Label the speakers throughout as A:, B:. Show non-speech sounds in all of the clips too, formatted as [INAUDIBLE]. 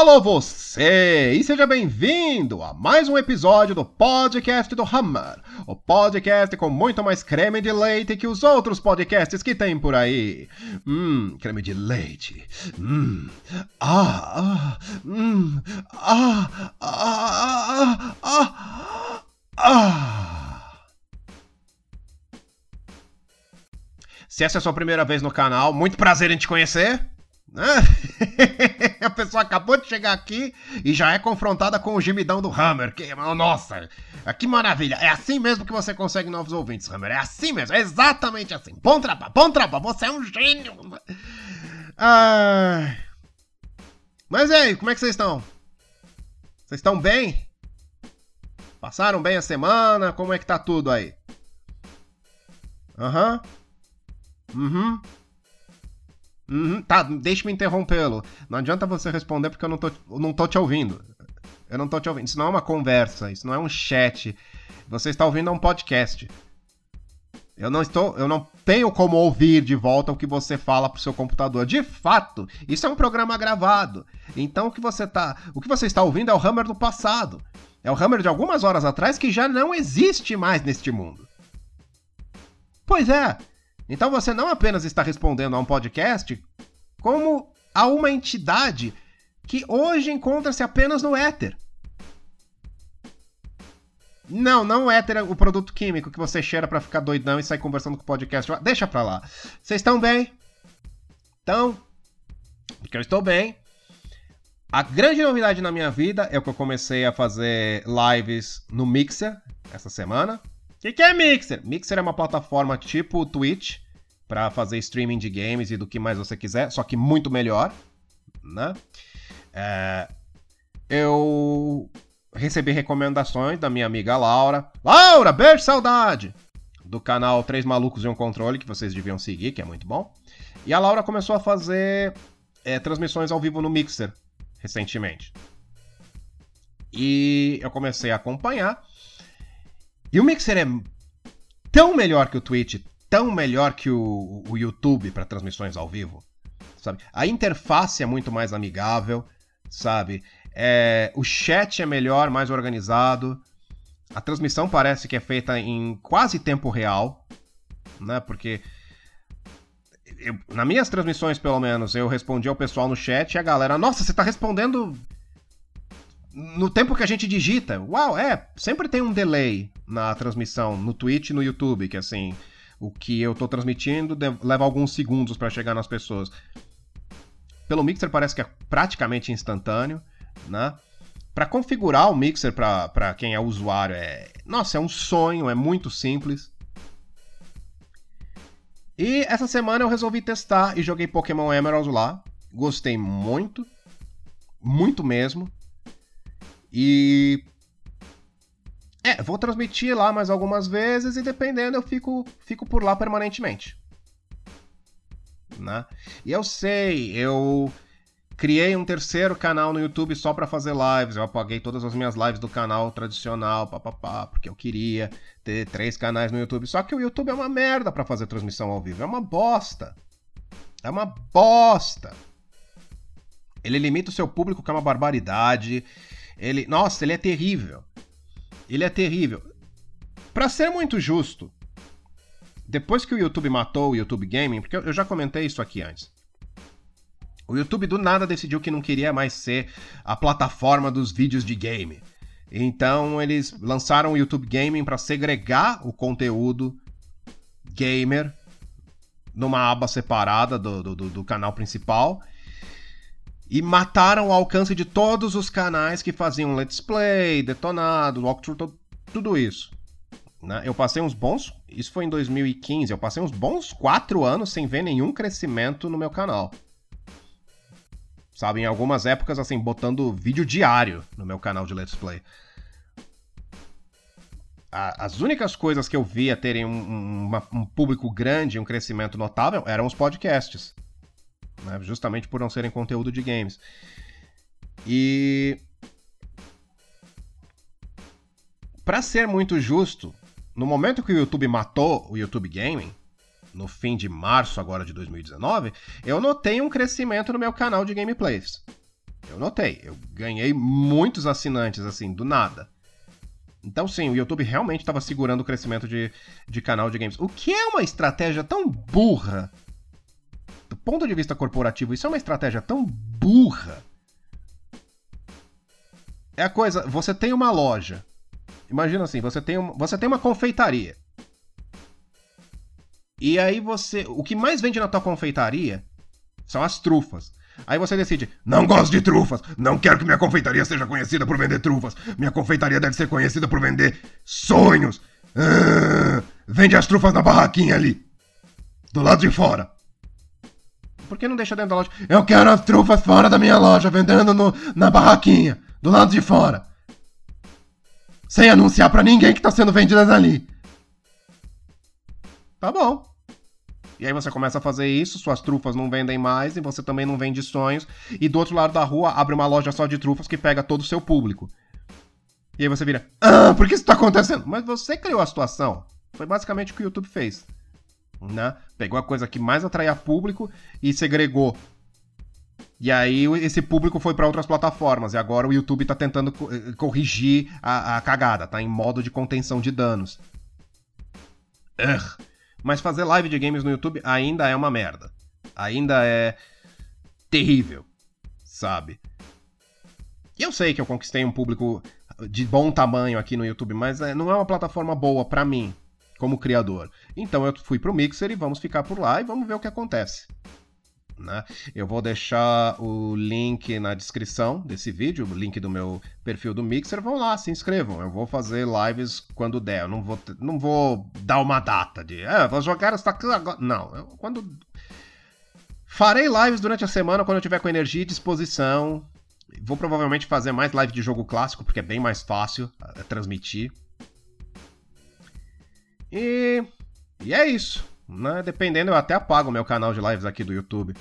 A: Alô você! E seja bem-vindo a mais um episódio do podcast do Hammer. O podcast com muito mais creme de leite que os outros podcasts que tem por aí. Hum, creme de leite. Hum. Ah, ah, hum. Ah, ah, ah, ah, ah. Se essa é a sua primeira vez no canal, muito prazer em te conhecer. [LAUGHS] a pessoa acabou de chegar aqui e já é confrontada com o gemidão do Hammer. Que, nossa, que maravilha. É assim mesmo que você consegue novos ouvintes, Hammer. É assim mesmo, é exatamente assim. Bom trabalho, bom trabalho. Você é um gênio. Ah... Mas e aí, como é que vocês estão? Vocês estão bem? Passaram bem a semana? Como é que tá tudo aí? Aham. Uhum. Uhum. Uhum, tá, deixa-me interrompê-lo. Não adianta você responder porque eu não tô, eu não tô te ouvindo. Eu não tô te ouvindo. Isso não é uma conversa, isso não é um chat. Você está ouvindo um podcast. Eu não estou, eu não tenho como ouvir de volta o que você fala pro seu computador. De fato, isso é um programa gravado. Então o que você tá, o que você está ouvindo é o Hammer do passado. É o Hammer de algumas horas atrás que já não existe mais neste mundo. Pois é, então você não apenas está respondendo a um podcast, como a uma entidade que hoje encontra-se apenas no éter. Não, não o éter é o produto químico que você cheira para ficar doidão e sair conversando com o podcast. Deixa pra lá. Vocês estão bem? Então, porque eu estou bem. A grande novidade na minha vida é que eu comecei a fazer lives no Mixer essa semana. O que, que, é Mixer? Mixer é uma plataforma tipo Twitch para fazer streaming de games e do que mais você quiser, só que muito melhor, né? É, eu recebi recomendações da minha amiga Laura. Laura, beijo, saudade! Do canal Três Malucos e um Controle, que vocês deviam seguir, que é muito bom. E a Laura começou a fazer é, transmissões ao vivo no Mixer recentemente. E eu comecei a acompanhar. E o Mixer é tão melhor que o Twitch, tão melhor que o, o YouTube para transmissões ao vivo. Sabe? A interface é muito mais amigável, sabe? É, o chat é melhor, mais organizado. A transmissão parece que é feita em quase tempo real, né? Porque eu, nas minhas transmissões, pelo menos, eu respondi ao pessoal no chat e a galera, nossa, você tá respondendo no tempo que a gente digita. Uau, é, sempre tem um delay na transmissão no Twitch e no YouTube, que assim, o que eu estou transmitindo leva alguns segundos para chegar nas pessoas. Pelo Mixer parece que é praticamente instantâneo, né? Para configurar o Mixer para quem é usuário é, nossa, é um sonho, é muito simples. E essa semana eu resolvi testar e joguei Pokémon Emerald lá. Gostei muito, muito mesmo. E é, vou transmitir lá mais algumas vezes e dependendo eu fico, fico por lá permanentemente. Né? E eu sei, eu criei um terceiro canal no YouTube só para fazer lives. Eu apaguei todas as minhas lives do canal tradicional, papapá, porque eu queria ter três canais no YouTube. Só que o YouTube é uma merda para fazer transmissão ao vivo, é uma bosta. É uma bosta. Ele limita o seu público, que é uma barbaridade. Ele, nossa, ele é terrível. Ele é terrível. Para ser muito justo, depois que o YouTube matou o YouTube Gaming, porque eu já comentei isso aqui antes. O YouTube do nada decidiu que não queria mais ser a plataforma dos vídeos de game. Então eles lançaram o YouTube Gaming para segregar o conteúdo gamer numa aba separada do, do, do, canal principal e mataram o alcance de todos os canais que faziam let's play, detonado, walkthrough, tudo isso. Né? Eu passei uns bons. Isso foi em 2015. Eu passei uns bons quatro anos sem ver nenhum crescimento no meu canal. Sabe, em algumas épocas, assim, botando vídeo diário no meu canal de Let's Play. as únicas coisas que eu via terem um, um, um público grande, um crescimento notável, eram os podcasts né? justamente por não serem conteúdo de games. E. Para ser muito justo, no momento que o YouTube matou o YouTube Gaming, no fim de março agora de 2019, eu notei um crescimento no meu canal de gameplays. Eu notei. Eu ganhei muitos assinantes, assim, do nada. Então, sim, o YouTube realmente estava segurando o crescimento de, de canal de games. O que é uma estratégia tão burra. Ponto de vista corporativo, isso é uma estratégia tão burra. É a coisa, você tem uma loja. Imagina assim, você tem, uma, você tem uma confeitaria. E aí você. O que mais vende na tua confeitaria são as trufas. Aí você decide, não gosto de trufas, não quero que minha confeitaria seja conhecida por vender trufas. Minha confeitaria deve ser conhecida por vender sonhos. Ah, vende as trufas na barraquinha ali, do lado de fora. Por que não deixa dentro da loja? Eu quero as trufas fora da minha loja, vendendo no, na barraquinha, do lado de fora. Sem anunciar para ninguém que tá sendo vendidas ali. Tá bom. E aí você começa a fazer isso, suas trufas não vendem mais e você também não vende sonhos. E do outro lado da rua abre uma loja só de trufas que pega todo o seu público. E aí você vira, ah, por que isso tá acontecendo? Mas você criou a situação. Foi basicamente o que o YouTube fez. Né? Pegou a coisa que mais atraía público e segregou. E aí esse público foi para outras plataformas. E agora o YouTube tá tentando eh, corrigir a, a cagada, tá em modo de contenção de danos. Mas fazer live de games no YouTube ainda é uma merda. Ainda é terrível, sabe? E eu sei que eu conquistei um público de bom tamanho aqui no YouTube, mas é, não é uma plataforma boa para mim, como criador. Então eu fui pro Mixer e vamos ficar por lá e vamos ver o que acontece. Né? Eu vou deixar o link na descrição desse vídeo, o link do meu perfil do Mixer. Vão lá, se inscrevam. Eu vou fazer lives quando der. Eu não vou, não vou dar uma data de. Ah, vou jogar essa agora. Não, eu, quando. Farei lives durante a semana quando eu tiver com energia e disposição. Vou provavelmente fazer mais live de jogo clássico, porque é bem mais fácil transmitir. E. E é isso. Né? Dependendo, eu até apago o meu canal de lives aqui do YouTube.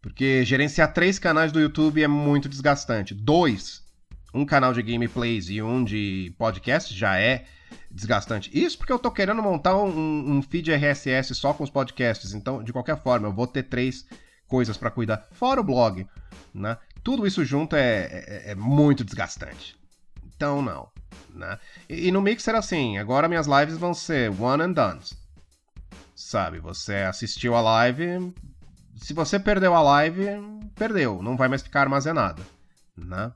A: Porque gerenciar três canais do YouTube é muito desgastante. Dois, um canal de gameplays e um de podcast já é desgastante. Isso porque eu tô querendo montar um, um feed RSS só com os podcasts. Então, de qualquer forma, eu vou ter três coisas para cuidar. Fora o blog, né? Tudo isso junto é, é, é muito desgastante. Então, não. Né? E, e no Mixer, assim, agora minhas lives vão ser one and done sabe? Você assistiu a live, se você perdeu a live, perdeu, não vai mais ficar armazenada, né?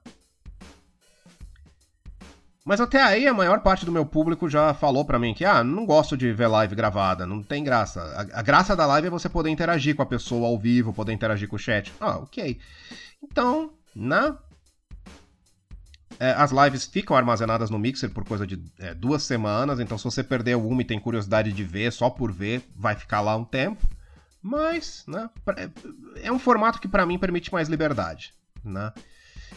A: Mas até aí a maior parte do meu público já falou para mim que ah, não gosto de ver live gravada, não tem graça. A, a, graça da live é você poder interagir com a pessoa ao vivo, poder interagir com o chat. Ah, ok. Então, né? É, as lives ficam armazenadas no Mixer por coisa de é, duas semanas, então se você perdeu uma e tem curiosidade de ver, só por ver, vai ficar lá um tempo. Mas, né, é, é um formato que para mim permite mais liberdade, né?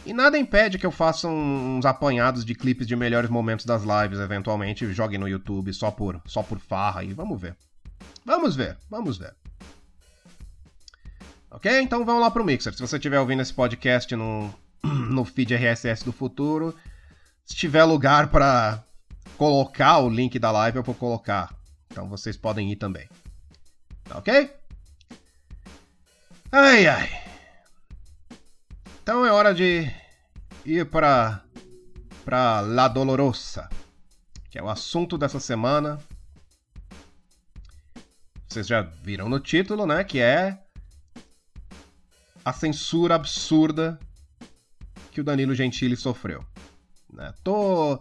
A: E nada impede que eu faça uns apanhados de clipes de melhores momentos das lives, eventualmente, jogue no YouTube só por, só por farra e vamos ver. Vamos ver, vamos ver. Ok? Então vamos lá pro Mixer. Se você estiver ouvindo esse podcast no, no feed RSS do futuro. Se tiver lugar para colocar o link da live, eu vou colocar. Então vocês podem ir também. Tá ok? Ai ai. Então é hora de ir para para La Dolorosa, que é o assunto dessa semana. Vocês já viram no título, né, que é a censura absurda que o Danilo Gentili sofreu. Né? Tô.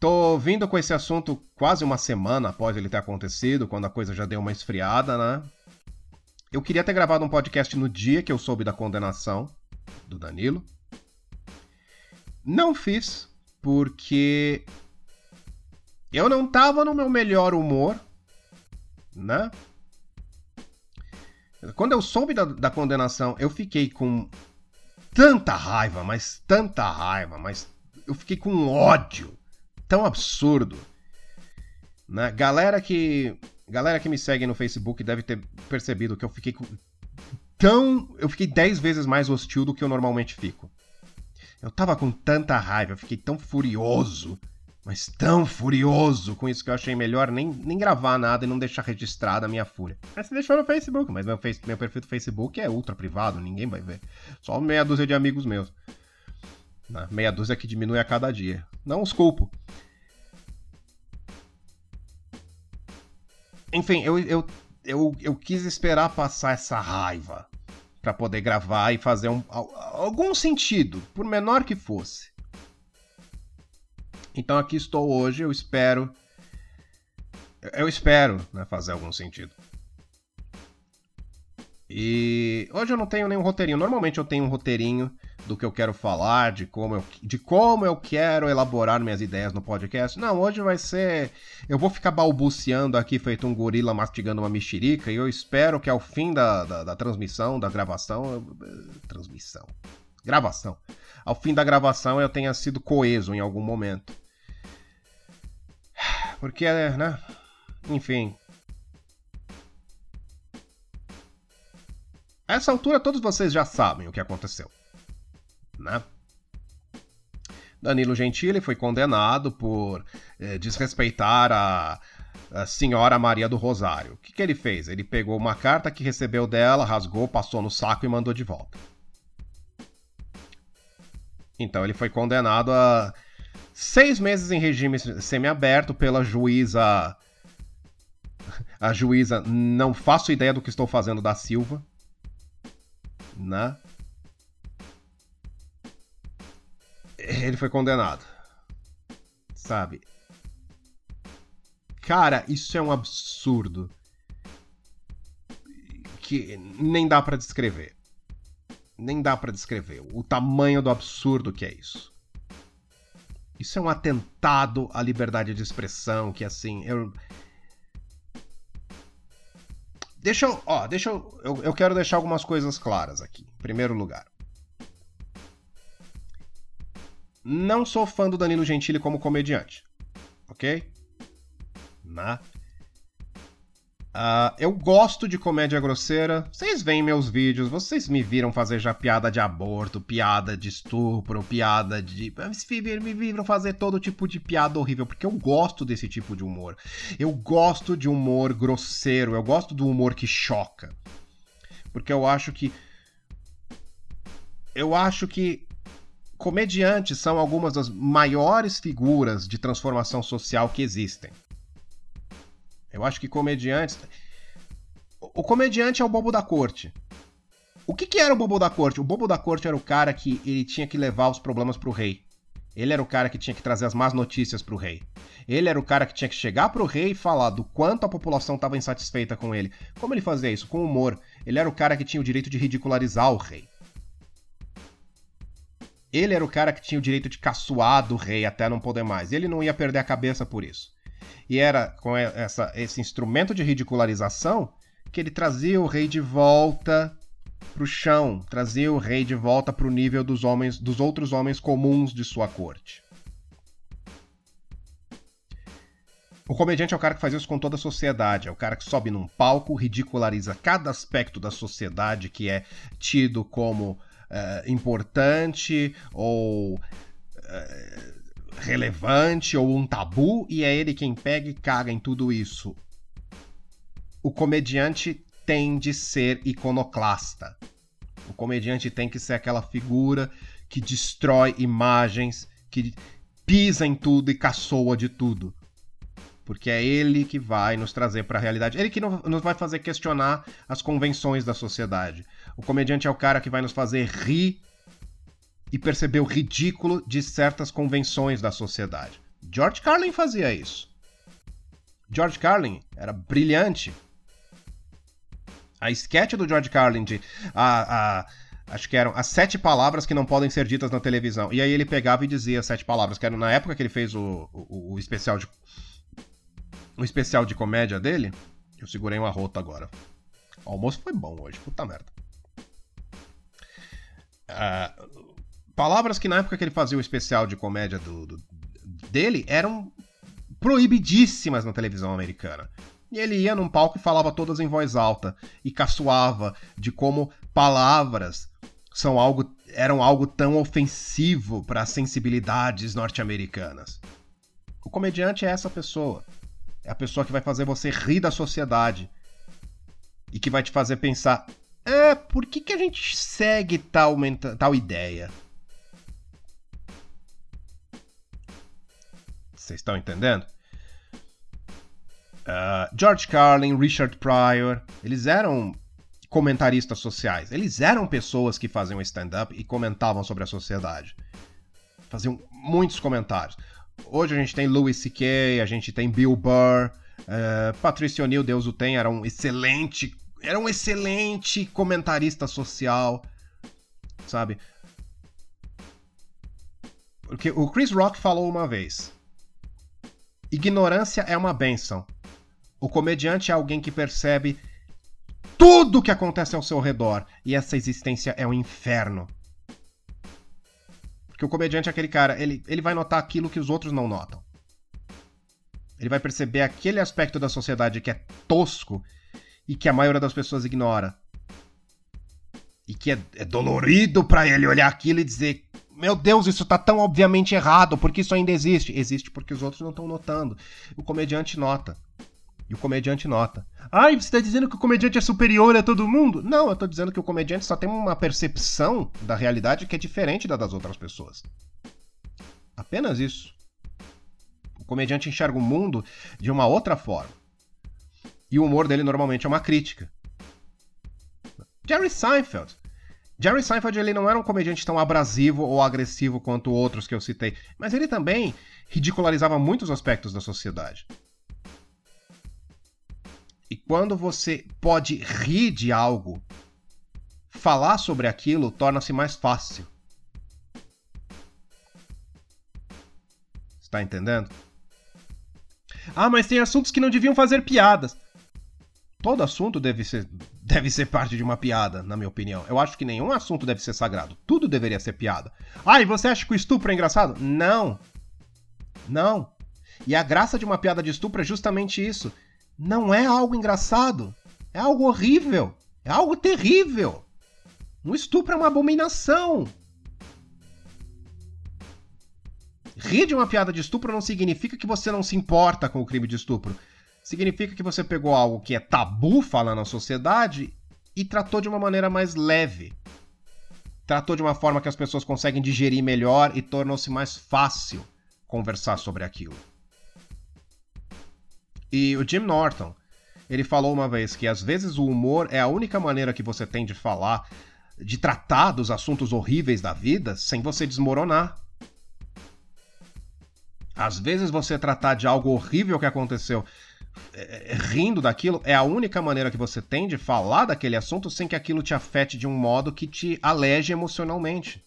A: Tô vindo com esse assunto quase uma semana após ele ter acontecido, quando a coisa já deu uma esfriada, né? Eu queria ter gravado um podcast no dia que eu soube da condenação do Danilo. Não fiz, porque eu não tava no meu melhor humor, né? Quando eu soube da, da condenação, eu fiquei com tanta raiva, mas tanta raiva, mas eu fiquei com ódio tão absurdo. Né? Galera que galera que me segue no Facebook deve ter percebido que eu fiquei com tão eu fiquei 10 vezes mais hostil do que eu normalmente fico. Eu tava com tanta raiva, eu fiquei tão furioso, mas tão furioso com isso que eu achei melhor nem, nem gravar nada e não deixar registrada a minha fúria. Mas você deixou no Facebook, mas meu, face, meu perfil do Facebook é ultra privado, ninguém vai ver. Só meia dúzia de amigos meus. Meia dúzia que diminui a cada dia. Não os culpo. Enfim, eu, eu, eu, eu quis esperar passar essa raiva para poder gravar e fazer um, algum sentido, por menor que fosse. Então aqui estou hoje, eu espero. Eu espero né, fazer algum sentido. E hoje eu não tenho nenhum roteirinho. Normalmente eu tenho um roteirinho do que eu quero falar, de como eu, de como eu quero elaborar minhas ideias no podcast. Não, hoje vai ser. Eu vou ficar balbuciando aqui, feito um gorila mastigando uma mexerica, e eu espero que ao fim da, da, da transmissão, da gravação. Transmissão. Gravação. Ao fim da gravação eu tenha sido coeso em algum momento. Porque, né? Enfim. A essa altura, todos vocês já sabem o que aconteceu. Né? Danilo Gentili foi condenado por eh, desrespeitar a, a, senhora Maria do Rosário. O que, que ele fez? Ele pegou uma carta que recebeu dela, rasgou, passou no saco e mandou de volta. Então ele foi condenado a seis meses em regime semiaberto pela juíza. A juíza, não faço ideia do que estou fazendo da Silva. Né? Ele foi condenado. Sabe? Cara, isso é um absurdo. Que nem dá para descrever. Nem dá para descrever o tamanho do absurdo que é isso. Isso é um atentado à liberdade de expressão, que assim, eu. Deixa eu. Ó, deixa eu. Eu, eu quero deixar algumas coisas claras aqui. Em primeiro lugar. Não sou fã do Danilo Gentili como comediante. Ok? Na. Uh, eu gosto de comédia grosseira. Vocês veem meus vídeos, vocês me viram fazer já piada de aborto, piada de estupro, piada de. Me viram fazer todo tipo de piada horrível, porque eu gosto desse tipo de humor. Eu gosto de humor grosseiro, eu gosto do humor que choca. Porque eu acho que. Eu acho que comediantes são algumas das maiores figuras de transformação social que existem. Eu acho que comediantes. O comediante é o bobo da corte. O que, que era o bobo da corte? O bobo da corte era o cara que ele tinha que levar os problemas pro rei. Ele era o cara que tinha que trazer as más notícias pro rei. Ele era o cara que tinha que chegar pro rei e falar do quanto a população estava insatisfeita com ele. Como ele fazia isso? Com humor. Ele era o cara que tinha o direito de ridicularizar o rei. Ele era o cara que tinha o direito de caçoar do rei até não poder mais. Ele não ia perder a cabeça por isso. E era com essa, esse instrumento de ridicularização que ele trazia o rei de volta para o chão, trazia o rei de volta para o nível dos homens, dos outros homens comuns de sua corte. O comediante é o cara que faz isso com toda a sociedade, é o cara que sobe num palco, ridiculariza cada aspecto da sociedade que é tido como uh, importante ou uh, relevante ou um tabu e é ele quem pega e caga em tudo isso. O comediante tem de ser iconoclasta. O comediante tem que ser aquela figura que destrói imagens, que pisa em tudo e caçoa de tudo. Porque é ele que vai nos trazer para a realidade. Ele que nos vai fazer questionar as convenções da sociedade. O comediante é o cara que vai nos fazer rir e perceber o ridículo de certas convenções da sociedade. George Carlin fazia isso. George Carlin era brilhante. A sketch do George Carlin de a, a, acho que eram as sete palavras que não podem ser ditas na televisão. E aí ele pegava e dizia as sete palavras, que era na época que ele fez o, o, o especial de o especial de comédia dele. Eu segurei uma rota agora. O almoço foi bom hoje, puta merda. Uh, Palavras que na época que ele fazia o especial de comédia do, do, dele eram proibidíssimas na televisão americana. E ele ia num palco e falava todas em voz alta e caçoava de como palavras são algo eram algo tão ofensivo para as sensibilidades norte-americanas. O comediante é essa pessoa. É a pessoa que vai fazer você rir da sociedade. E que vai te fazer pensar: é, por que, que a gente segue tal, tal ideia? Vocês estão entendendo? Uh, George Carlin, Richard Pryor, eles eram comentaristas sociais. Eles eram pessoas que faziam stand-up e comentavam sobre a sociedade. Faziam muitos comentários. Hoje a gente tem Louis C.K., a gente tem Bill Burr, uh, Patrício O'Neill, Deus o tem, era um excelente, era um excelente comentarista social, sabe? Porque o Chris Rock falou uma vez: ignorância é uma benção. O comediante é alguém que percebe tudo o que acontece ao seu redor e essa existência é um inferno. Porque o comediante é aquele cara, ele, ele vai notar aquilo que os outros não notam. Ele vai perceber aquele aspecto da sociedade que é tosco e que a maioria das pessoas ignora. E que é, é dolorido para ele olhar aquilo e dizer: Meu Deus, isso tá tão obviamente errado, porque isso ainda existe. Existe porque os outros não estão notando. O comediante nota. E o comediante nota. Ai, você está dizendo que o comediante é superior a todo mundo? Não, eu estou dizendo que o comediante só tem uma percepção da realidade que é diferente da das outras pessoas. Apenas isso. O comediante enxerga o mundo de uma outra forma. E o humor dele normalmente é uma crítica. Jerry Seinfeld. Jerry Seinfeld ele não era um comediante tão abrasivo ou agressivo quanto outros que eu citei, mas ele também ridicularizava muitos aspectos da sociedade. E quando você pode rir de algo, falar sobre aquilo torna-se mais fácil. Está entendendo? Ah, mas tem assuntos que não deviam fazer piadas. Todo assunto deve ser, deve ser parte de uma piada, na minha opinião. Eu acho que nenhum assunto deve ser sagrado. Tudo deveria ser piada. Ah, e você acha que o estupro é engraçado? Não. Não. E a graça de uma piada de estupro é justamente isso não é algo engraçado. É algo horrível. É algo terrível. Um estupro é uma abominação. Rir de uma piada de estupro não significa que você não se importa com o crime de estupro. Significa que você pegou algo que é tabu falar na sociedade e tratou de uma maneira mais leve. Tratou de uma forma que as pessoas conseguem digerir melhor e tornou-se mais fácil conversar sobre aquilo. E o Jim Norton, ele falou uma vez que às vezes o humor é a única maneira que você tem de falar, de tratar dos assuntos horríveis da vida sem você desmoronar. Às vezes você tratar de algo horrível que aconteceu rindo daquilo é a única maneira que você tem de falar daquele assunto sem que aquilo te afete de um modo que te aleje emocionalmente.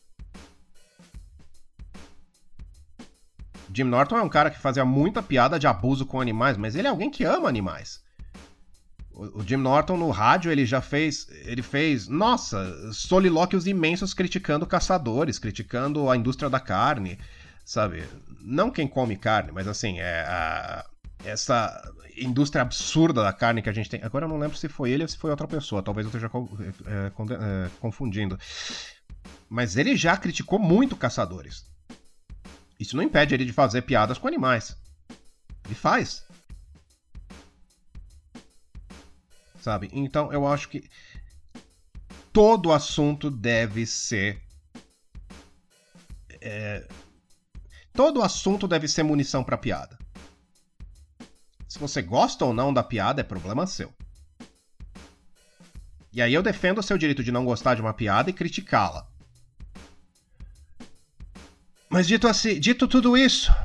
A: Jim Norton é um cara que fazia muita piada de abuso com animais, mas ele é alguém que ama animais. O, Jim Norton no rádio ele já fez, ele fez, nossa, solilóquios imensos criticando caçadores, criticando a indústria da carne, sabe? Não quem come carne, mas assim, é a, essa indústria absurda da carne que a gente tem. Agora eu não lembro se foi ele ou se foi outra pessoa, talvez eu esteja é, é, confundindo. Mas ele já criticou muito caçadores. Isso não impede ele de fazer piadas com animais. Ele faz. Sabe? Então eu acho que todo assunto deve ser. É... Todo assunto deve ser munição para piada. Se você gosta ou não da piada, é problema seu. E aí eu defendo o seu direito de não gostar de uma piada e criticá-la. Mas dito assim, dito tudo isso,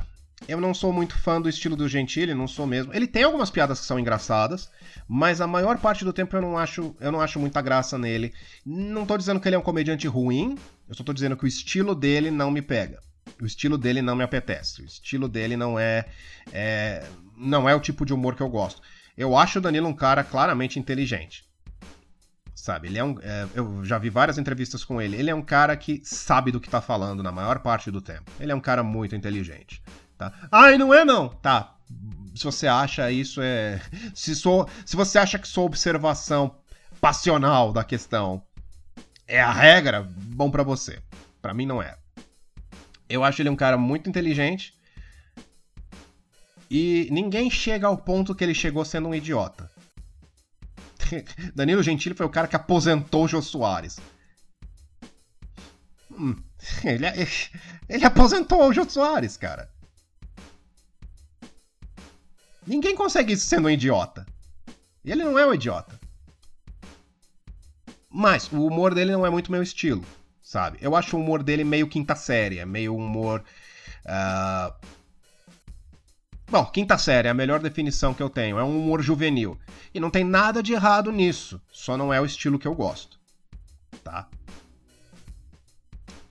A: eu não sou muito fã do estilo do Gentili, não sou mesmo. Ele tem algumas piadas que são engraçadas, mas a maior parte do tempo eu não acho, eu não acho muita graça nele. Não tô dizendo que ele é um comediante ruim, eu só tô dizendo que o estilo dele não me pega. O estilo dele não me apetece. O estilo dele não é, é não é o tipo de humor que eu gosto. Eu acho o Danilo um cara claramente inteligente sabe? Ele é um. É, eu já vi várias entrevistas com ele. Ele é um cara que sabe do que tá falando na maior parte do tempo. Ele é um cara muito inteligente. Tá? Ai, não é não! Tá. Se você acha isso é. Se, sou, se você acha que sua observação passional da questão é a regra, bom para você. para mim não é. Eu acho ele um cara muito inteligente. E ninguém chega ao ponto que ele chegou sendo um idiota. [LAUGHS] Danilo Gentili foi o cara que aposentou o Jô Soares. Hum, [LAUGHS] ele, [LAUGHS] ele aposentou o Jô Soares, cara. Ninguém consegue isso sendo um idiota. Ele não é um idiota. Mas o humor dele não é muito meu estilo, sabe? Eu acho o humor dele meio quinta série, é meio humor. Uh... Bom, quinta série é a melhor definição que eu tenho. É um humor juvenil. E não tem nada de errado nisso. Só não é o estilo que eu gosto. Tá?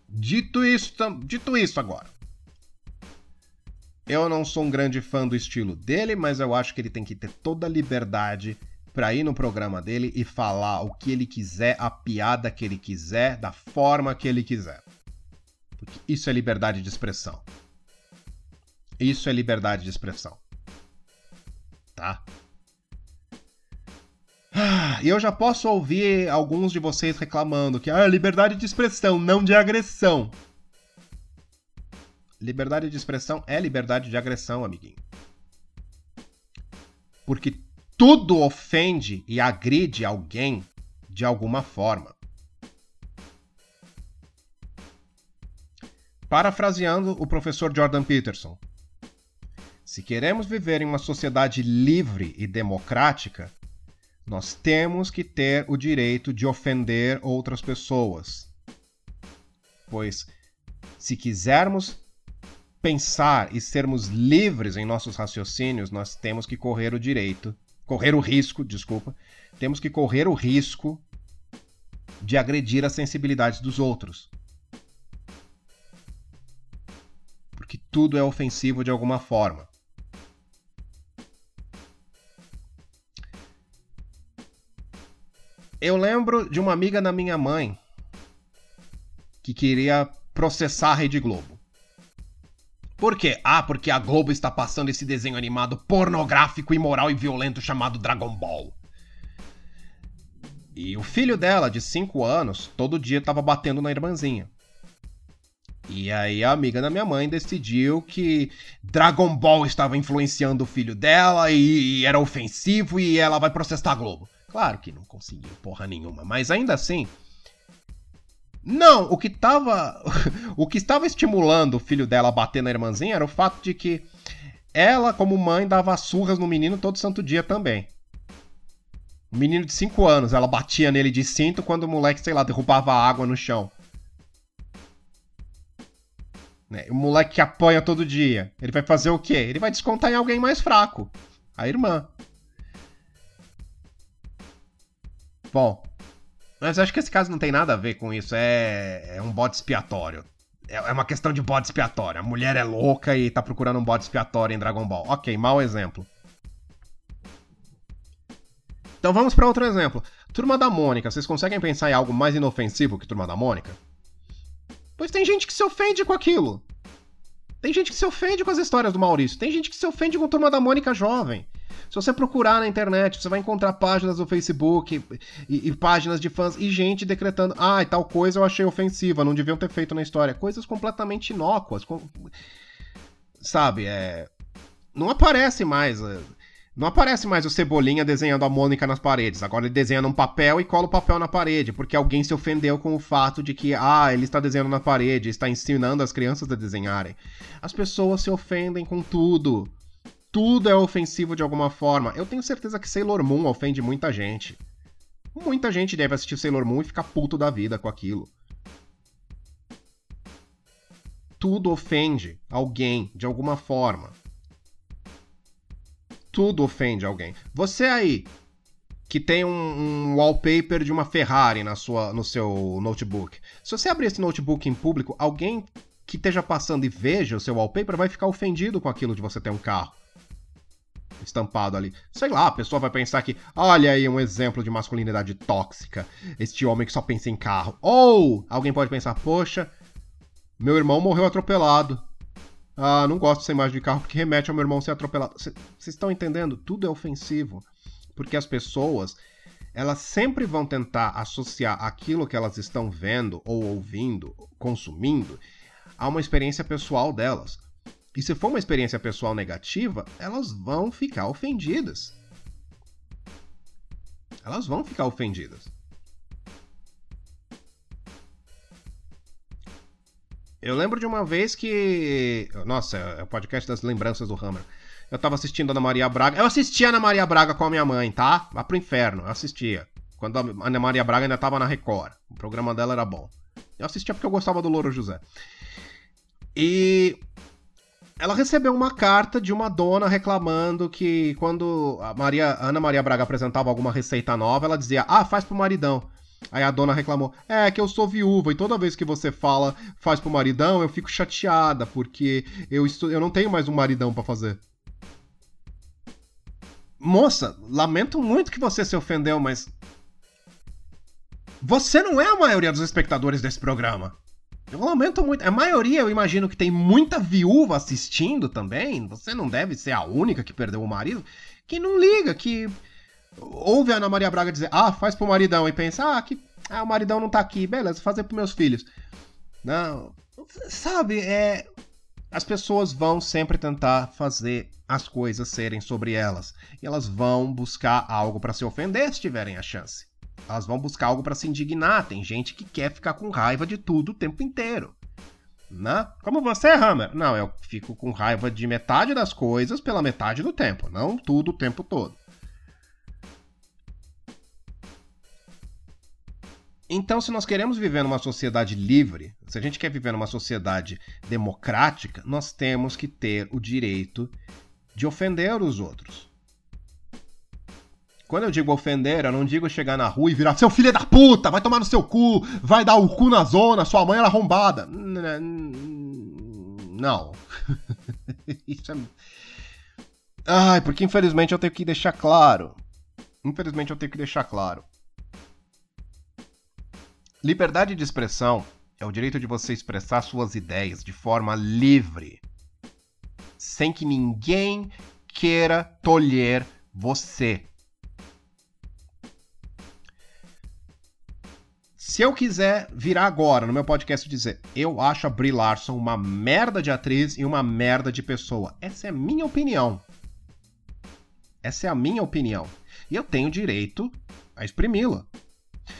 A: Dito isso, dito isso agora. Eu não sou um grande fã do estilo dele, mas eu acho que ele tem que ter toda a liberdade para ir no programa dele e falar o que ele quiser, a piada que ele quiser, da forma que ele quiser. Porque isso é liberdade de expressão. Isso é liberdade de expressão. Tá? Ah, e eu já posso ouvir alguns de vocês reclamando que ah, liberdade de expressão, não de agressão. Liberdade de expressão é liberdade de agressão, amiguinho. Porque tudo ofende e agride alguém de alguma forma. Parafraseando o professor Jordan Peterson. Se queremos viver em uma sociedade livre e democrática, nós temos que ter o direito de ofender outras pessoas. Pois, se quisermos pensar e sermos livres em nossos raciocínios, nós temos que correr o direito, correr o risco, desculpa, temos que correr o risco de agredir as sensibilidades dos outros. Porque tudo é ofensivo de alguma forma. Eu lembro de uma amiga da minha mãe que queria processar a Rede Globo. Por quê? Ah, porque a Globo está passando esse desenho animado pornográfico, imoral e violento chamado Dragon Ball. E o filho dela, de 5 anos, todo dia estava batendo na irmãzinha. E aí a amiga da minha mãe decidiu que Dragon Ball estava influenciando o filho dela e, e era ofensivo e ela vai processar a Globo. Claro que não conseguiu porra nenhuma, mas ainda assim, não, o que tava. [LAUGHS] o que estava estimulando o filho dela a bater na irmãzinha era o fato de que ela, como mãe, dava surras no menino todo santo dia também. Um menino de 5 anos, ela batia nele de cinto quando o moleque, sei lá, derrubava água no chão. Né? O moleque que apanha todo dia, ele vai fazer o quê? Ele vai descontar em alguém mais fraco. A irmã. Mas eu acho que esse caso não tem nada a ver com isso. É, é um bode expiatório. É, é uma questão de bode expiatório. A mulher é louca e tá procurando um bode expiatório em Dragon Ball. Ok, mau exemplo. Então vamos para outro exemplo. Turma da Mônica. Vocês conseguem pensar em algo mais inofensivo que Turma da Mônica? Pois tem gente que se ofende com aquilo. Tem gente que se ofende com as histórias do Maurício. Tem gente que se ofende com Turma da Mônica jovem. Se você procurar na internet, você vai encontrar páginas do Facebook e, e, páginas de fãs e gente decretando: ah, tal coisa eu achei ofensiva, não deviam ter feito na história. Coisas completamente inócuas. Com... Sabe, é. Não aparece mais. É... Não aparece mais o Cebolinha desenhando a Mônica nas paredes. Agora ele desenha num papel e cola o papel na parede, porque alguém se ofendeu com o fato de que, ah, ele está desenhando na parede, está ensinando as crianças a desenharem. As pessoas se ofendem com tudo tudo é ofensivo de alguma forma. Eu tenho certeza que Sailor Moon ofende muita gente. Muita gente deve assistir Sailor Moon e ficar puto da vida com aquilo. Tudo ofende alguém de alguma forma. Tudo ofende alguém. Você aí que tem um, um, wallpaper de uma Ferrari na sua, no seu notebook. Se você abrir esse notebook em público, alguém que esteja passando e veja o seu wallpaper vai ficar ofendido com aquilo de você ter um carro estampado ali. Sei lá, a pessoa vai pensar que, olha aí um exemplo de masculinidade tóxica, este homem que só pensa em carro. Ou alguém pode pensar, poxa, meu irmão morreu atropelado. Ah, não gosto dessa imagem de carro porque remete ao meu irmão ser atropelado. Vocês estão entendendo? Tudo é ofensivo. Porque as pessoas, elas sempre vão tentar associar aquilo que elas estão vendo ou ouvindo, consumindo, a uma experiência pessoal delas. E se for uma experiência pessoal negativa, elas vão ficar ofendidas. Elas vão ficar ofendidas. Eu lembro de uma vez que. Nossa, é o podcast das lembranças do Hammer. Eu tava assistindo Ana Maria Braga. Eu assistia Ana Maria Braga com a minha mãe, tá? Vá pro inferno, eu assistia. Quando a Ana Maria Braga ainda tava na Record. O programa dela era bom. Eu assistia porque eu gostava do Louro José. E ela recebeu uma carta de uma dona reclamando que quando a Maria, Ana Maria Braga apresentava alguma receita nova, ela dizia: "Ah, faz pro maridão". Aí a dona reclamou: É que eu sou viúva e toda vez que você fala faz pro maridão, eu fico chateada porque eu, eu não tenho mais um maridão para fazer. Moça, lamento muito que você se ofendeu, mas. Você não é a maioria dos espectadores desse programa. Eu lamento muito. A maioria, eu imagino que tem muita viúva assistindo também. Você não deve ser a única que perdeu o marido. Que não liga, que ouve a Ana Maria Braga dizer, ah, faz pro maridão, e pensa, ah, que, ah, o maridão não tá aqui, beleza, fazer pros meus filhos. Não, sabe, é. As pessoas vão sempre tentar fazer as coisas serem sobre elas. E elas vão buscar algo para se ofender se tiverem a chance. Elas vão buscar algo para se indignar. Tem gente que quer ficar com raiva de tudo o tempo inteiro. Né? Como você, Hammer? Não, eu fico com raiva de metade das coisas pela metade do tempo, não tudo o tempo todo. Então, se nós queremos viver numa sociedade livre, se a gente quer viver numa sociedade democrática, nós temos que ter o direito de ofender os outros. Quando eu digo ofender, eu não digo chegar na rua e virar seu filho da puta, vai tomar no seu cu, vai dar o cu na zona, sua mãe era arrombada. Não. [LAUGHS] Isso é. Ai, porque infelizmente eu tenho que deixar claro. Infelizmente eu tenho que deixar claro. Liberdade de expressão é o direito de você expressar suas ideias de forma livre, sem que ninguém queira tolher você. Se eu quiser virar agora no meu podcast e dizer eu acho a Brie Larson uma merda de atriz e uma merda de pessoa, essa é a minha opinião. Essa é a minha opinião. E eu tenho direito a exprimi-la.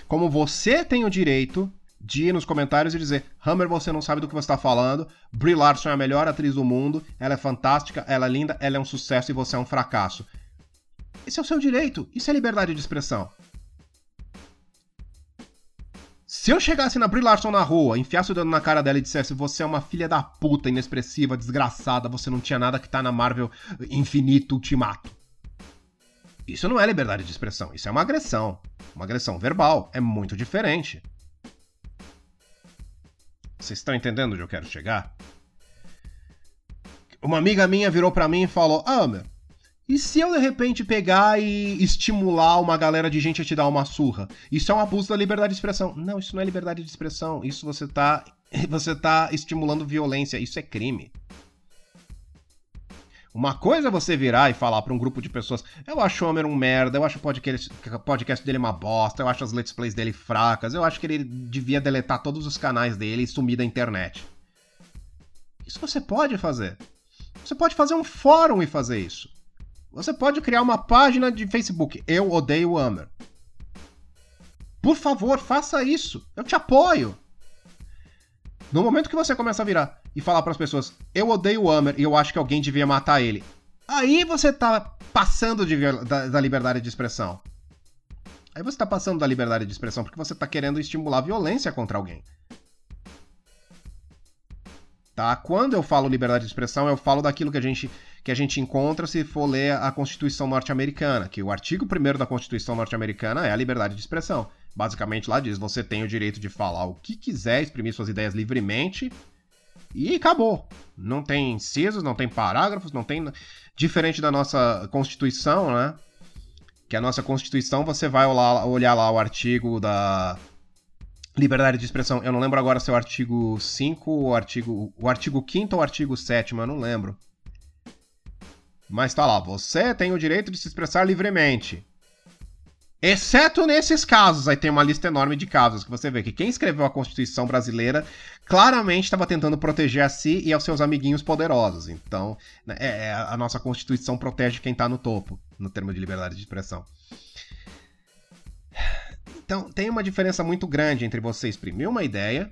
A: Como você tem o direito de ir nos comentários e dizer: Hammer, você não sabe do que você está falando. Brie Larson é a melhor atriz do mundo. Ela é fantástica, ela é linda, ela é um sucesso e você é um fracasso. Esse é o seu direito. Isso é liberdade de expressão. Se eu chegasse na Brie Larson na rua, enfiasse o dedo na cara dela e dissesse: Você é uma filha da puta, inexpressiva, desgraçada, você não tinha nada que tá na Marvel Infinito Ultimato. Isso não é liberdade de expressão, isso é uma agressão. Uma agressão verbal. É muito diferente. Vocês estão entendendo onde eu quero chegar? Uma amiga minha virou para mim e falou: Ah, meu, e se eu de repente pegar e estimular uma galera de gente a te dar uma surra? Isso é um abuso da liberdade de expressão. Não, isso não é liberdade de expressão. Isso você tá, [LAUGHS] você tá estimulando violência. Isso é crime. Uma coisa é você virar e falar para um grupo de pessoas: eu acho o Homer um merda, eu acho o podcast, podcast dele uma bosta, eu acho as let's plays dele fracas, eu acho que ele devia deletar todos os canais dele e sumir da internet. Isso você pode fazer. Você pode fazer um fórum e fazer isso. Você pode criar uma página de Facebook. Eu odeio o Homer. Por favor, faça isso. Eu te apoio. No momento que você começa a virar e falar para as pessoas, eu odeio o Hammer e eu acho que alguém devia matar ele, aí você tá passando de, da, da liberdade de expressão. Aí você tá passando da liberdade de expressão porque você tá querendo estimular violência contra alguém. Tá? Quando eu falo liberdade de expressão, eu falo daquilo que a gente que a gente encontra se for ler a Constituição norte-americana, que o artigo 1 da Constituição norte-americana é a liberdade de expressão. Basicamente lá diz: você tem o direito de falar o que quiser, exprimir suas ideias livremente. E acabou. Não tem incisos, não tem parágrafos, não tem. Diferente da nossa Constituição, né? Que a nossa Constituição, você vai olhar lá o artigo da liberdade de expressão. Eu não lembro agora se é o artigo 5 ou o artigo. O artigo 5 ou o artigo 7, eu não lembro. Mas tá lá, você tem o direito de se expressar livremente. Exceto nesses casos, aí tem uma lista enorme de casos que você vê que quem escreveu a Constituição brasileira claramente estava tentando proteger a si e aos seus amiguinhos poderosos. Então, né, é, é, a nossa Constituição protege quem está no topo, no termo de liberdade de expressão. Então, tem uma diferença muito grande entre você exprimir uma ideia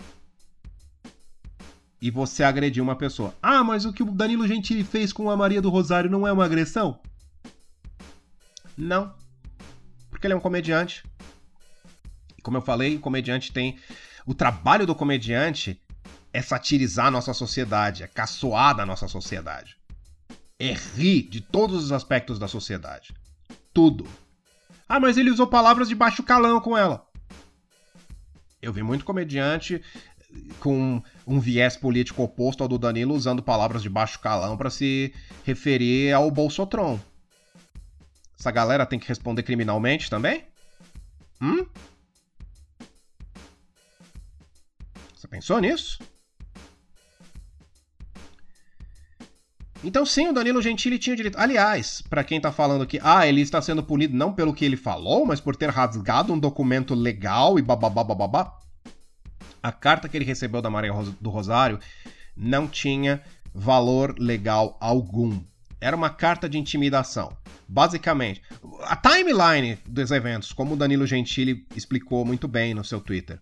A: e você agredir uma pessoa. Ah, mas o que o Danilo Gentili fez com a Maria do Rosário não é uma agressão? Não porque ele é um comediante. E como eu falei, o comediante tem. O trabalho do comediante é satirizar a nossa sociedade, é caçoar da nossa sociedade. É rir de todos os aspectos da sociedade. Tudo. Ah, mas ele usou palavras de baixo calão com ela. Eu vi muito comediante com um viés político oposto ao do Danilo usando palavras de baixo calão para se referir ao Bolsotron. Essa galera tem que responder criminalmente também? Hum? Você pensou nisso? Então sim, o Danilo Gentili tinha direito. Aliás, para quem tá falando que ah, ele está sendo punido não pelo que ele falou, mas por ter rasgado um documento legal e bababá. A carta que ele recebeu da Maria do Rosário não tinha valor legal algum. Era uma carta de intimidação. Basicamente, a timeline dos eventos, como o Danilo Gentili explicou muito bem no seu Twitter.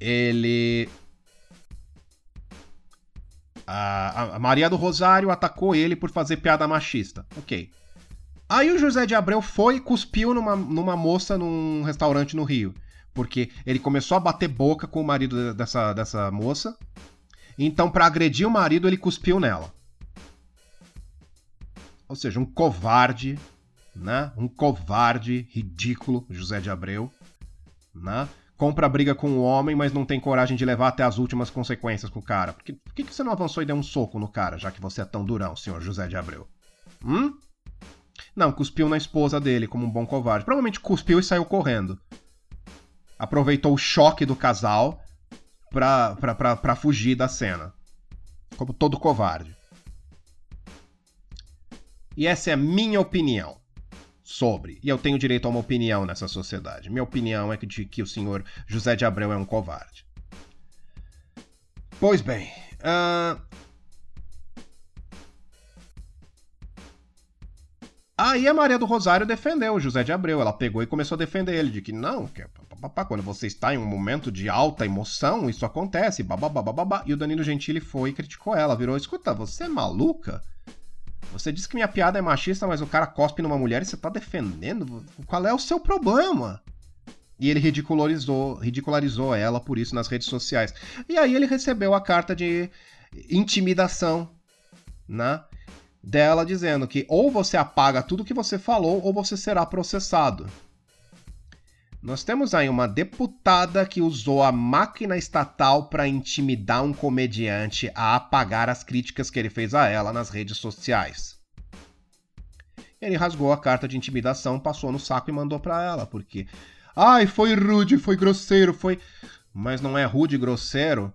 A: Ele. A, a Maria do Rosário atacou ele por fazer piada machista. Ok. Aí o José de Abreu foi e cuspiu numa, numa moça num restaurante no Rio. Porque ele começou a bater boca com o marido dessa, dessa moça. Então, para agredir o marido, ele cuspiu nela ou seja, um covarde, né? Um covarde ridículo, José de Abreu, né? Compra briga com o homem, mas não tem coragem de levar até as últimas consequências com o cara. Por que, por que você não avançou e deu um soco no cara, já que você é tão durão, senhor José de Abreu? Hum? Não, cuspiu na esposa dele como um bom covarde. Provavelmente cuspiu e saiu correndo. Aproveitou o choque do casal pra, pra, pra, pra fugir da cena. Como todo covarde. E essa é a minha opinião sobre. E eu tenho direito a uma opinião nessa sociedade. Minha opinião é de que o senhor José de Abreu é um covarde. Pois bem. Uh... Aí a Maria do Rosário defendeu o José de Abreu. Ela pegou e começou a defender ele, de que não, que quando você está em um momento de alta emoção, isso acontece, babá. E o Danilo Gentili foi e criticou ela, virou: escuta, você é maluca? Você disse que minha piada é machista, mas o cara cospe numa mulher e você tá defendendo? Qual é o seu problema? E ele ridicularizou, ridicularizou ela por isso nas redes sociais. E aí ele recebeu a carta de intimidação, né? Dela dizendo que ou você apaga tudo que você falou ou você será processado. Nós temos aí uma deputada que usou a máquina estatal para intimidar um comediante a apagar as críticas que ele fez a ela nas redes sociais. Ele rasgou a carta de intimidação, passou no saco e mandou para ela, porque ai, foi rude, foi grosseiro, foi mas não é rude e grosseiro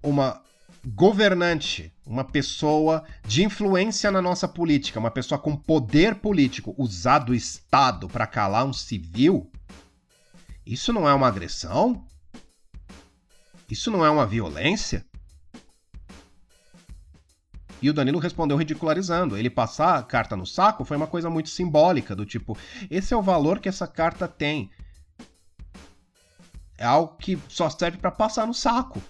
A: uma governante, uma pessoa de influência na nossa política, uma pessoa com poder político, usar do Estado para calar um civil, isso não é uma agressão? Isso não é uma violência? E o Danilo respondeu ridicularizando. Ele passar a carta no saco foi uma coisa muito simbólica, do tipo, esse é o valor que essa carta tem. É algo que só serve para passar no saco.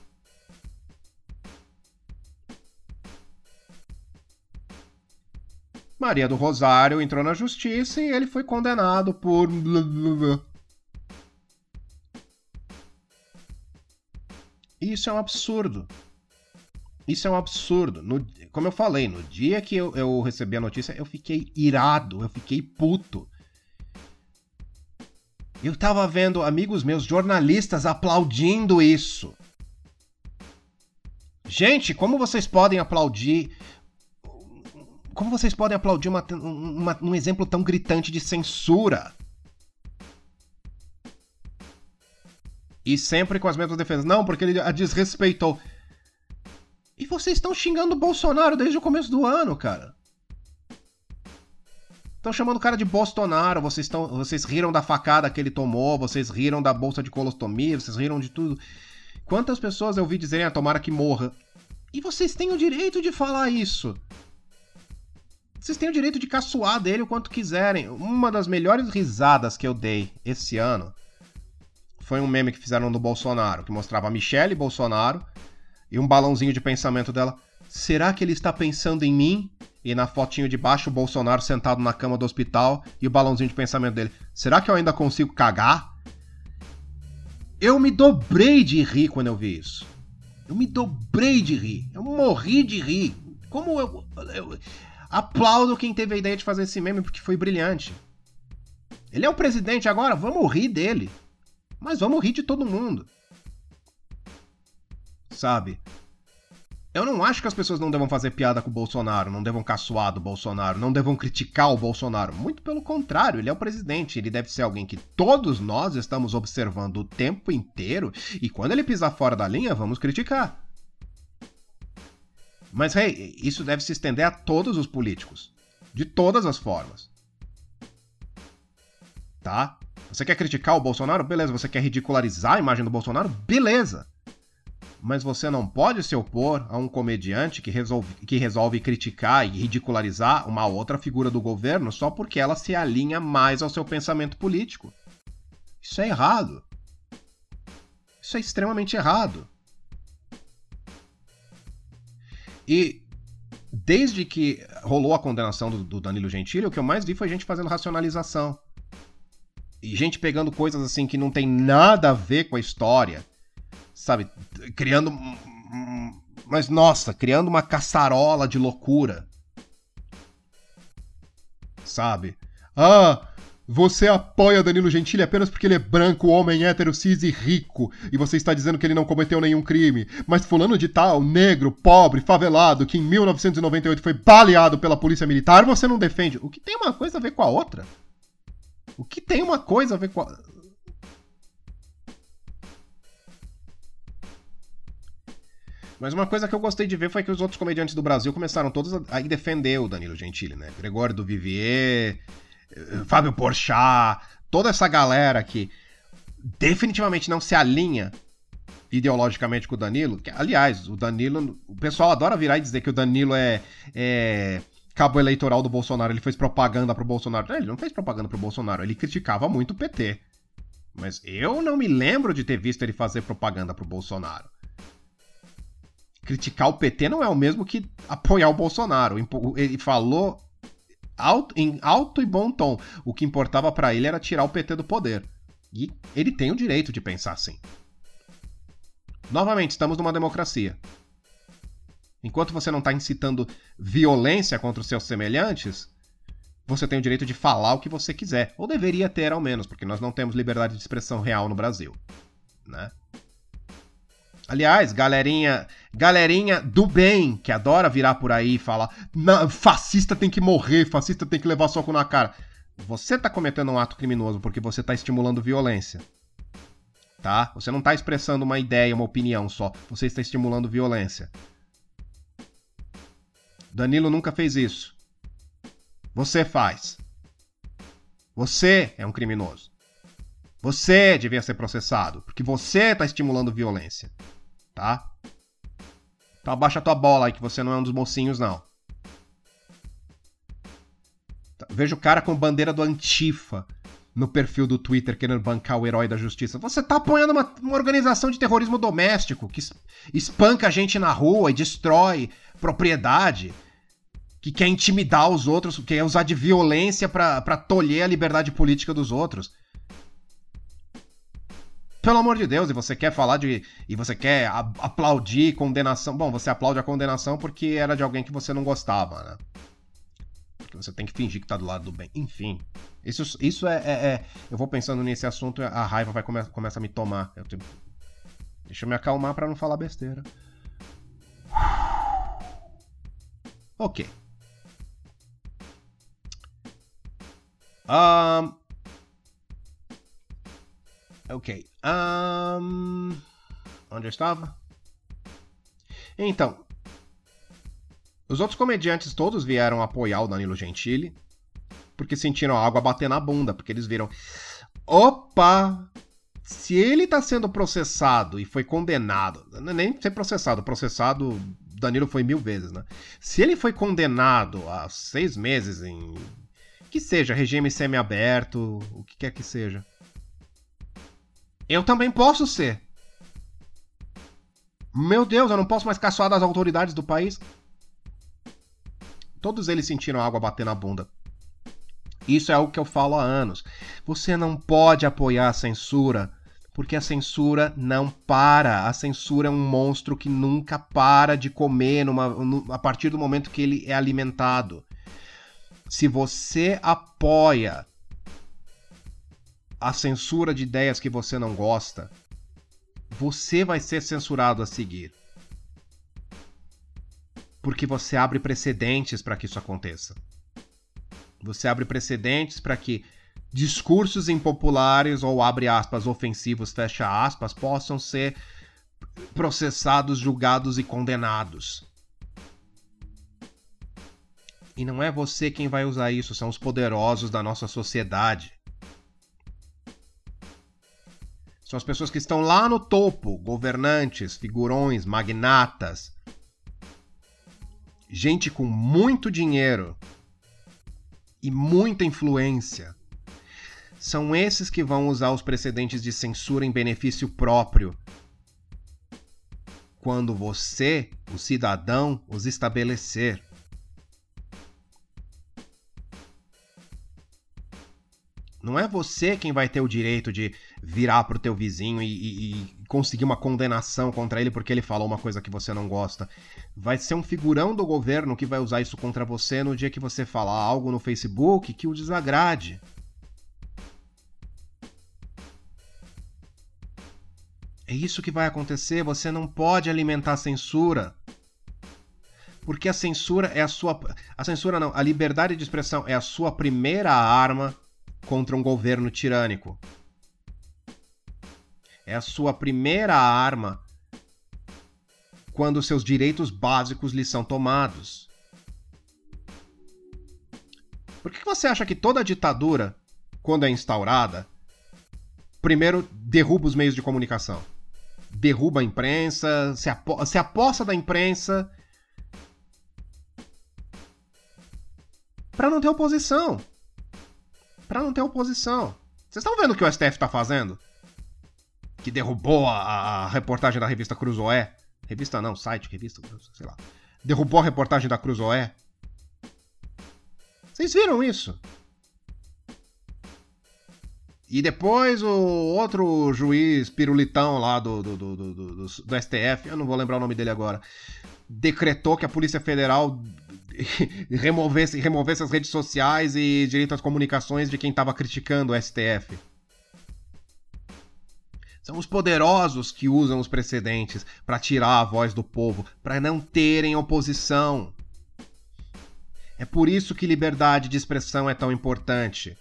A: Maria do Rosário entrou na justiça e ele foi condenado por. Isso é um absurdo. Isso é um absurdo. No, como eu falei, no dia que eu, eu recebi a notícia, eu fiquei irado, eu fiquei puto. Eu tava vendo amigos meus, jornalistas, aplaudindo isso. Gente, como vocês podem aplaudir como vocês podem aplaudir uma, uma, um exemplo tão gritante de censura? E sempre com as mesmas defesas. Não, porque ele a desrespeitou. E vocês estão xingando o Bolsonaro desde o começo do ano, cara. Estão chamando o cara de Bolsonaro, vocês, tão, vocês riram da facada que ele tomou, vocês riram da bolsa de colostomia, vocês riram de tudo. Quantas pessoas eu vi dizerem, ah, tomara que morra. E vocês têm o direito de falar isso. Vocês têm o direito de caçoar dele o quanto quiserem. Uma das melhores risadas que eu dei esse ano foi um meme que fizeram do Bolsonaro, que mostrava a Michelle Bolsonaro e um balãozinho de pensamento dela. Será que ele está pensando em mim? E na fotinho de baixo, o Bolsonaro sentado na cama do hospital e o balãozinho de pensamento dele. Será que eu ainda consigo cagar? Eu me dobrei de rir quando eu vi isso. Eu me dobrei de rir. Eu morri de rir. Como eu, eu aplaudo quem teve a ideia de fazer esse meme porque foi brilhante. Ele é o presidente agora, vamos rir dele. Mas vamos rir de todo mundo. Sabe? Eu não acho que as pessoas não devam fazer piada com o Bolsonaro, não devam caçoar do Bolsonaro, não devam criticar o Bolsonaro. Muito pelo contrário, ele é o presidente, ele deve ser alguém que todos nós estamos observando o tempo inteiro e quando ele pisar fora da linha, vamos criticar. Mas, hey, isso deve se estender a todos os políticos. De todas as formas. Tá? Você quer criticar o Bolsonaro? Beleza. Você quer ridicularizar a imagem do Bolsonaro? Beleza mas você não pode se opor a um comediante que resolve, que resolve criticar e ridicularizar uma outra figura do governo só porque ela se alinha mais ao seu pensamento político. Isso é errado. Isso é extremamente errado. E desde que rolou a condenação do, do Danilo Gentili, o que eu mais vi foi gente fazendo racionalização. E gente pegando coisas assim que não tem nada a ver com a história sabe, criando. Mas nossa, criando uma caçarola de loucura. Sabe? Ah, você apoia Danilo Gentili apenas porque ele é branco, homem, hétero, cis e rico, e você está dizendo que ele não cometeu nenhum crime. Mas fulano de tal, negro, pobre, favelado, que em 1998 foi baleado pela polícia militar, você não defende. O que tem uma coisa a ver com a outra? O que tem uma coisa a ver com a... Mas uma coisa que eu gostei de ver foi que os outros comediantes do Brasil começaram todos a, defender o Danilo Gentili, né? Gregório do Vivier, Fábio Porchat, toda essa galera que definitivamente não se alinha ideologicamente com o Danilo. Que, aliás, o Danilo. O pessoal adora virar e dizer que o Danilo é, é cabo eleitoral do Bolsonaro. Ele fez propaganda pro Bolsonaro. Não, ele não fez propaganda pro Bolsonaro, ele criticava muito o PT. Mas eu não me lembro de ter visto ele fazer propaganda pro Bolsonaro criticar o PT não é o mesmo que apoiar o Bolsonaro. Ele falou alto, em alto e bom tom. O que importava para ele era tirar o PT do poder. E ele tem o direito de pensar assim. Novamente, estamos numa democracia. Enquanto você não está incitando violência contra os seus semelhantes, você tem o direito de falar o que você quiser. Ou deveria ter, ao menos, porque nós não temos liberdade de expressão real no Brasil. Né? Aliás, galerinha, galerinha do bem, que adora virar por aí e falar: fascista tem que morrer, fascista tem que levar soco na cara. Você tá cometendo um ato criminoso porque você tá estimulando violência. Tá? Você não tá expressando uma ideia, uma opinião só. Você está estimulando violência. Danilo nunca fez isso. Você faz. Você é um criminoso. Você devia ser processado, porque você está estimulando violência tá? Então abaixa tua bola aí que você não é um dos mocinhos, não. Tá, vejo o cara com bandeira do Antifa no perfil do Twitter querendo bancar o herói da justiça. Você tá apoiando uma, uma organização de terrorismo doméstico que espanca a gente na rua e destrói propriedade, que quer intimidar os outros, que quer usar de violência para tolher a liberdade política dos outros. Pelo amor de Deus, e você quer falar de. E você quer aplaudir condenação. Bom, você aplaude a condenação porque era de alguém que você não gostava, né? Porque você tem que fingir que tá do lado do bem. Enfim. Isso, isso é, é, é Eu vou pensando nesse assunto, a raiva vai come, começa a me tomar. Eu. Deixa eu me acalmar para não falar besteira. Ok. Um, ok. Um, onde eu estava? Então, os outros comediantes todos vieram apoiar o Danilo Gentili, porque sentiram a água bater na bunda, porque eles viram. Opa! Se ele está sendo processado e foi condenado, nem ser processado, processado Danilo foi mil vezes, né? Se ele foi condenado a seis meses em. Que seja, regime semiaberto, o que quer que seja. Eu também posso ser. Meu Deus, eu não posso mais caçoar das autoridades do país. Todos eles sentiram água bater na bunda. Isso é o que eu falo há anos. Você não pode apoiar a censura porque a censura não para. A censura é um monstro que nunca para de comer numa, a partir do momento que ele é alimentado. Se você apoia a censura de ideias que você não gosta, você vai ser censurado a seguir. Porque você abre precedentes para que isso aconteça. Você abre precedentes para que discursos impopulares ou abre aspas ofensivos fecha aspas possam ser processados, julgados e condenados. E não é você quem vai usar isso, são os poderosos da nossa sociedade. São as pessoas que estão lá no topo, governantes, figurões, magnatas, gente com muito dinheiro e muita influência são esses que vão usar os precedentes de censura em benefício próprio. Quando você, o cidadão, os estabelecer. Não é você quem vai ter o direito de virar pro teu vizinho e, e, e, conseguir uma condenação contra ele porque ele falou uma coisa que você não gosta. Vai ser um figurão do governo que vai usar isso contra você no dia que você falar algo no Facebook que o desagrade. É isso que vai acontecer. Você não pode alimentar censura. Porque a censura é a sua. A censura não, a liberdade de expressão é a sua primeira arma contra um governo tirânico. É a sua primeira arma quando seus direitos básicos lhe são tomados. Por que você acha que toda ditadura, quando é instaurada, primeiro derruba os meios de comunicação? derruba a imprensa, se, apo se aposta da imprensa. Para não ter oposição. Para não ter oposição. Vocês estão vendo o que o STF está fazendo? Que derrubou a, a, reportagem da revista Cruzoé. Revista não, site, revista, sei lá. Derrubou a reportagem da Cruzoé. Vocês viram isso? E depois o outro juiz pirulitão lá do, do, do, do STF, eu não vou lembrar o nome dele agora, decretou que a Polícia Federal [LAUGHS] removesse, removesse as redes sociais e direito às comunicações de quem estava criticando o STF. São os poderosos que usam os precedentes para tirar a voz do povo, para não terem oposição. É por isso que liberdade de expressão é tão importante.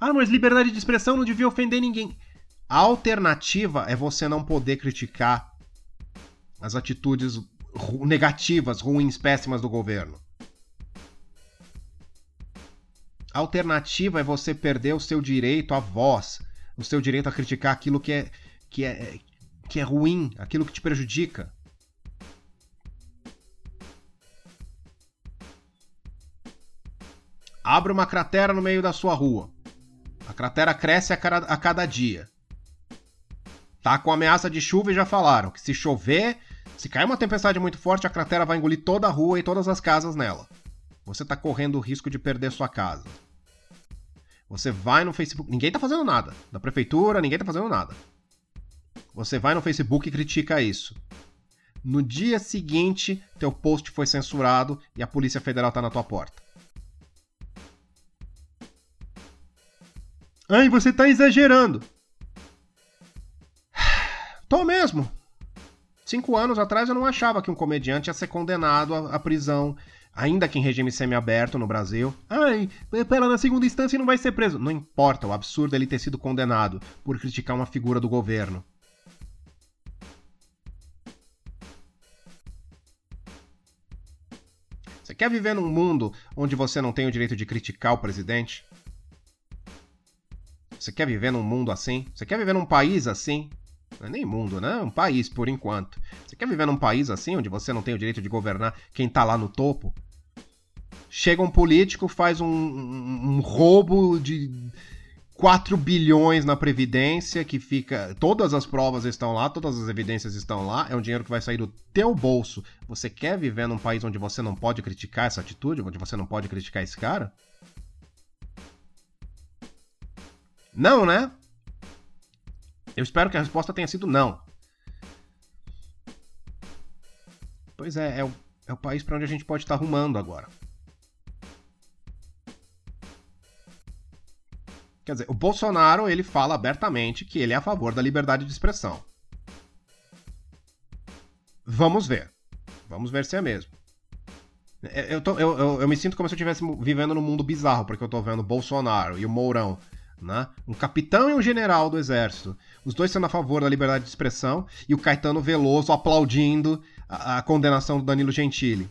A: Ah, mas liberdade de expressão não devia ofender ninguém. A alternativa é você não poder criticar as atitudes negativas, ruins, péssimas do governo. A alternativa é você perder o seu direito à voz, o seu direito a criticar aquilo que é, que é, que é ruim, aquilo que te prejudica. Abra uma cratera no meio da sua rua. A cratera cresce a cada, a cada dia. Tá com ameaça de chuva e já falaram que se chover, se cair uma tempestade muito forte, a cratera vai engolir toda a rua e todas as casas nela. Você tá correndo o risco de perder sua casa. Você vai no Facebook. Ninguém tá fazendo nada. Da prefeitura, ninguém tá fazendo nada. Você vai no Facebook e critica isso. No dia seguinte, teu post foi censurado e a Polícia Federal tá na tua porta. Ai, você tá exagerando. [SIGHS] Tô mesmo. Cinco anos atrás eu não achava que um comediante ia ser condenado à, à prisão, ainda que em regime semiaberto no Brasil. Ai, pela na segunda instância não vai ser preso. Não importa, o absurdo é ele ter sido condenado por criticar uma figura do governo. Você quer viver num mundo onde você não tem o direito de criticar o presidente? Você quer viver num mundo assim? Você quer viver num país assim? Não é nem mundo, né? Um país, por enquanto. Você quer viver num país assim, onde você não tem o direito de governar quem tá lá no topo? Chega um político, faz um, um, um roubo de 4 bilhões na Previdência, que fica. Todas as provas estão lá, todas as evidências estão lá, é um dinheiro que vai sair do teu bolso. Você quer viver num país onde você não pode criticar essa atitude, onde você não pode criticar esse cara? Não, né? Eu espero que a resposta tenha sido não. Pois é, é o, é o país para onde a gente pode estar rumando agora. Quer dizer, o Bolsonaro ele fala abertamente que ele é a favor da liberdade de expressão. Vamos ver. Vamos ver se é mesmo. É, eu, tô, eu, eu, eu me sinto como se eu estivesse vivendo num mundo bizarro, porque eu tô vendo Bolsonaro e o Mourão né? Um capitão e um general do exército. Os dois sendo a favor da liberdade de expressão e o Caetano Veloso aplaudindo a, a condenação do Danilo Gentili.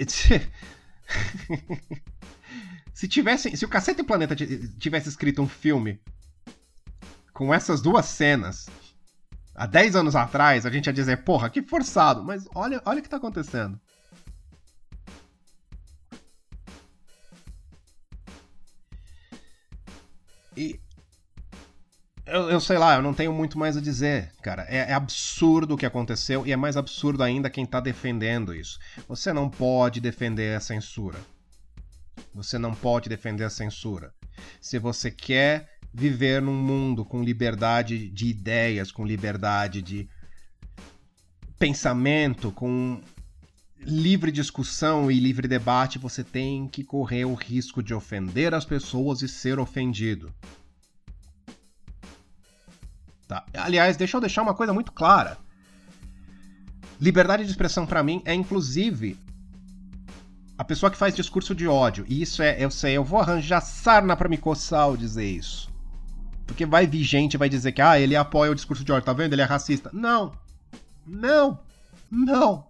A: [LAUGHS] se tivesse, se o Cacete Planeta tivesse escrito um filme com essas duas cenas há 10 anos atrás, a gente ia dizer, porra, que forçado, mas olha, olha o que tá acontecendo. E. Eu, eu, sei lá, eu não tenho muito mais a dizer, cara. É, é, absurdo o que aconteceu e é mais absurdo ainda quem tá defendendo isso. Você não pode defender a censura. Você não pode defender a censura. Se você quer viver num mundo com liberdade de ideias, com liberdade de pensamento, com livre discussão e livre debate, você tem que correr o risco de ofender as pessoas e ser ofendido. Tá? Aliás, deixa eu deixar uma coisa muito clara. Liberdade de expressão para mim é inclusive a pessoa que faz discurso de ódio. E isso é, eu sei, eu vou arranjar sarna para me coçar ao dizer isso. Porque vai vir gente vai dizer que ah, ele apoia o discurso de ódio, tá vendo? Ele é racista. Não. Não. Não.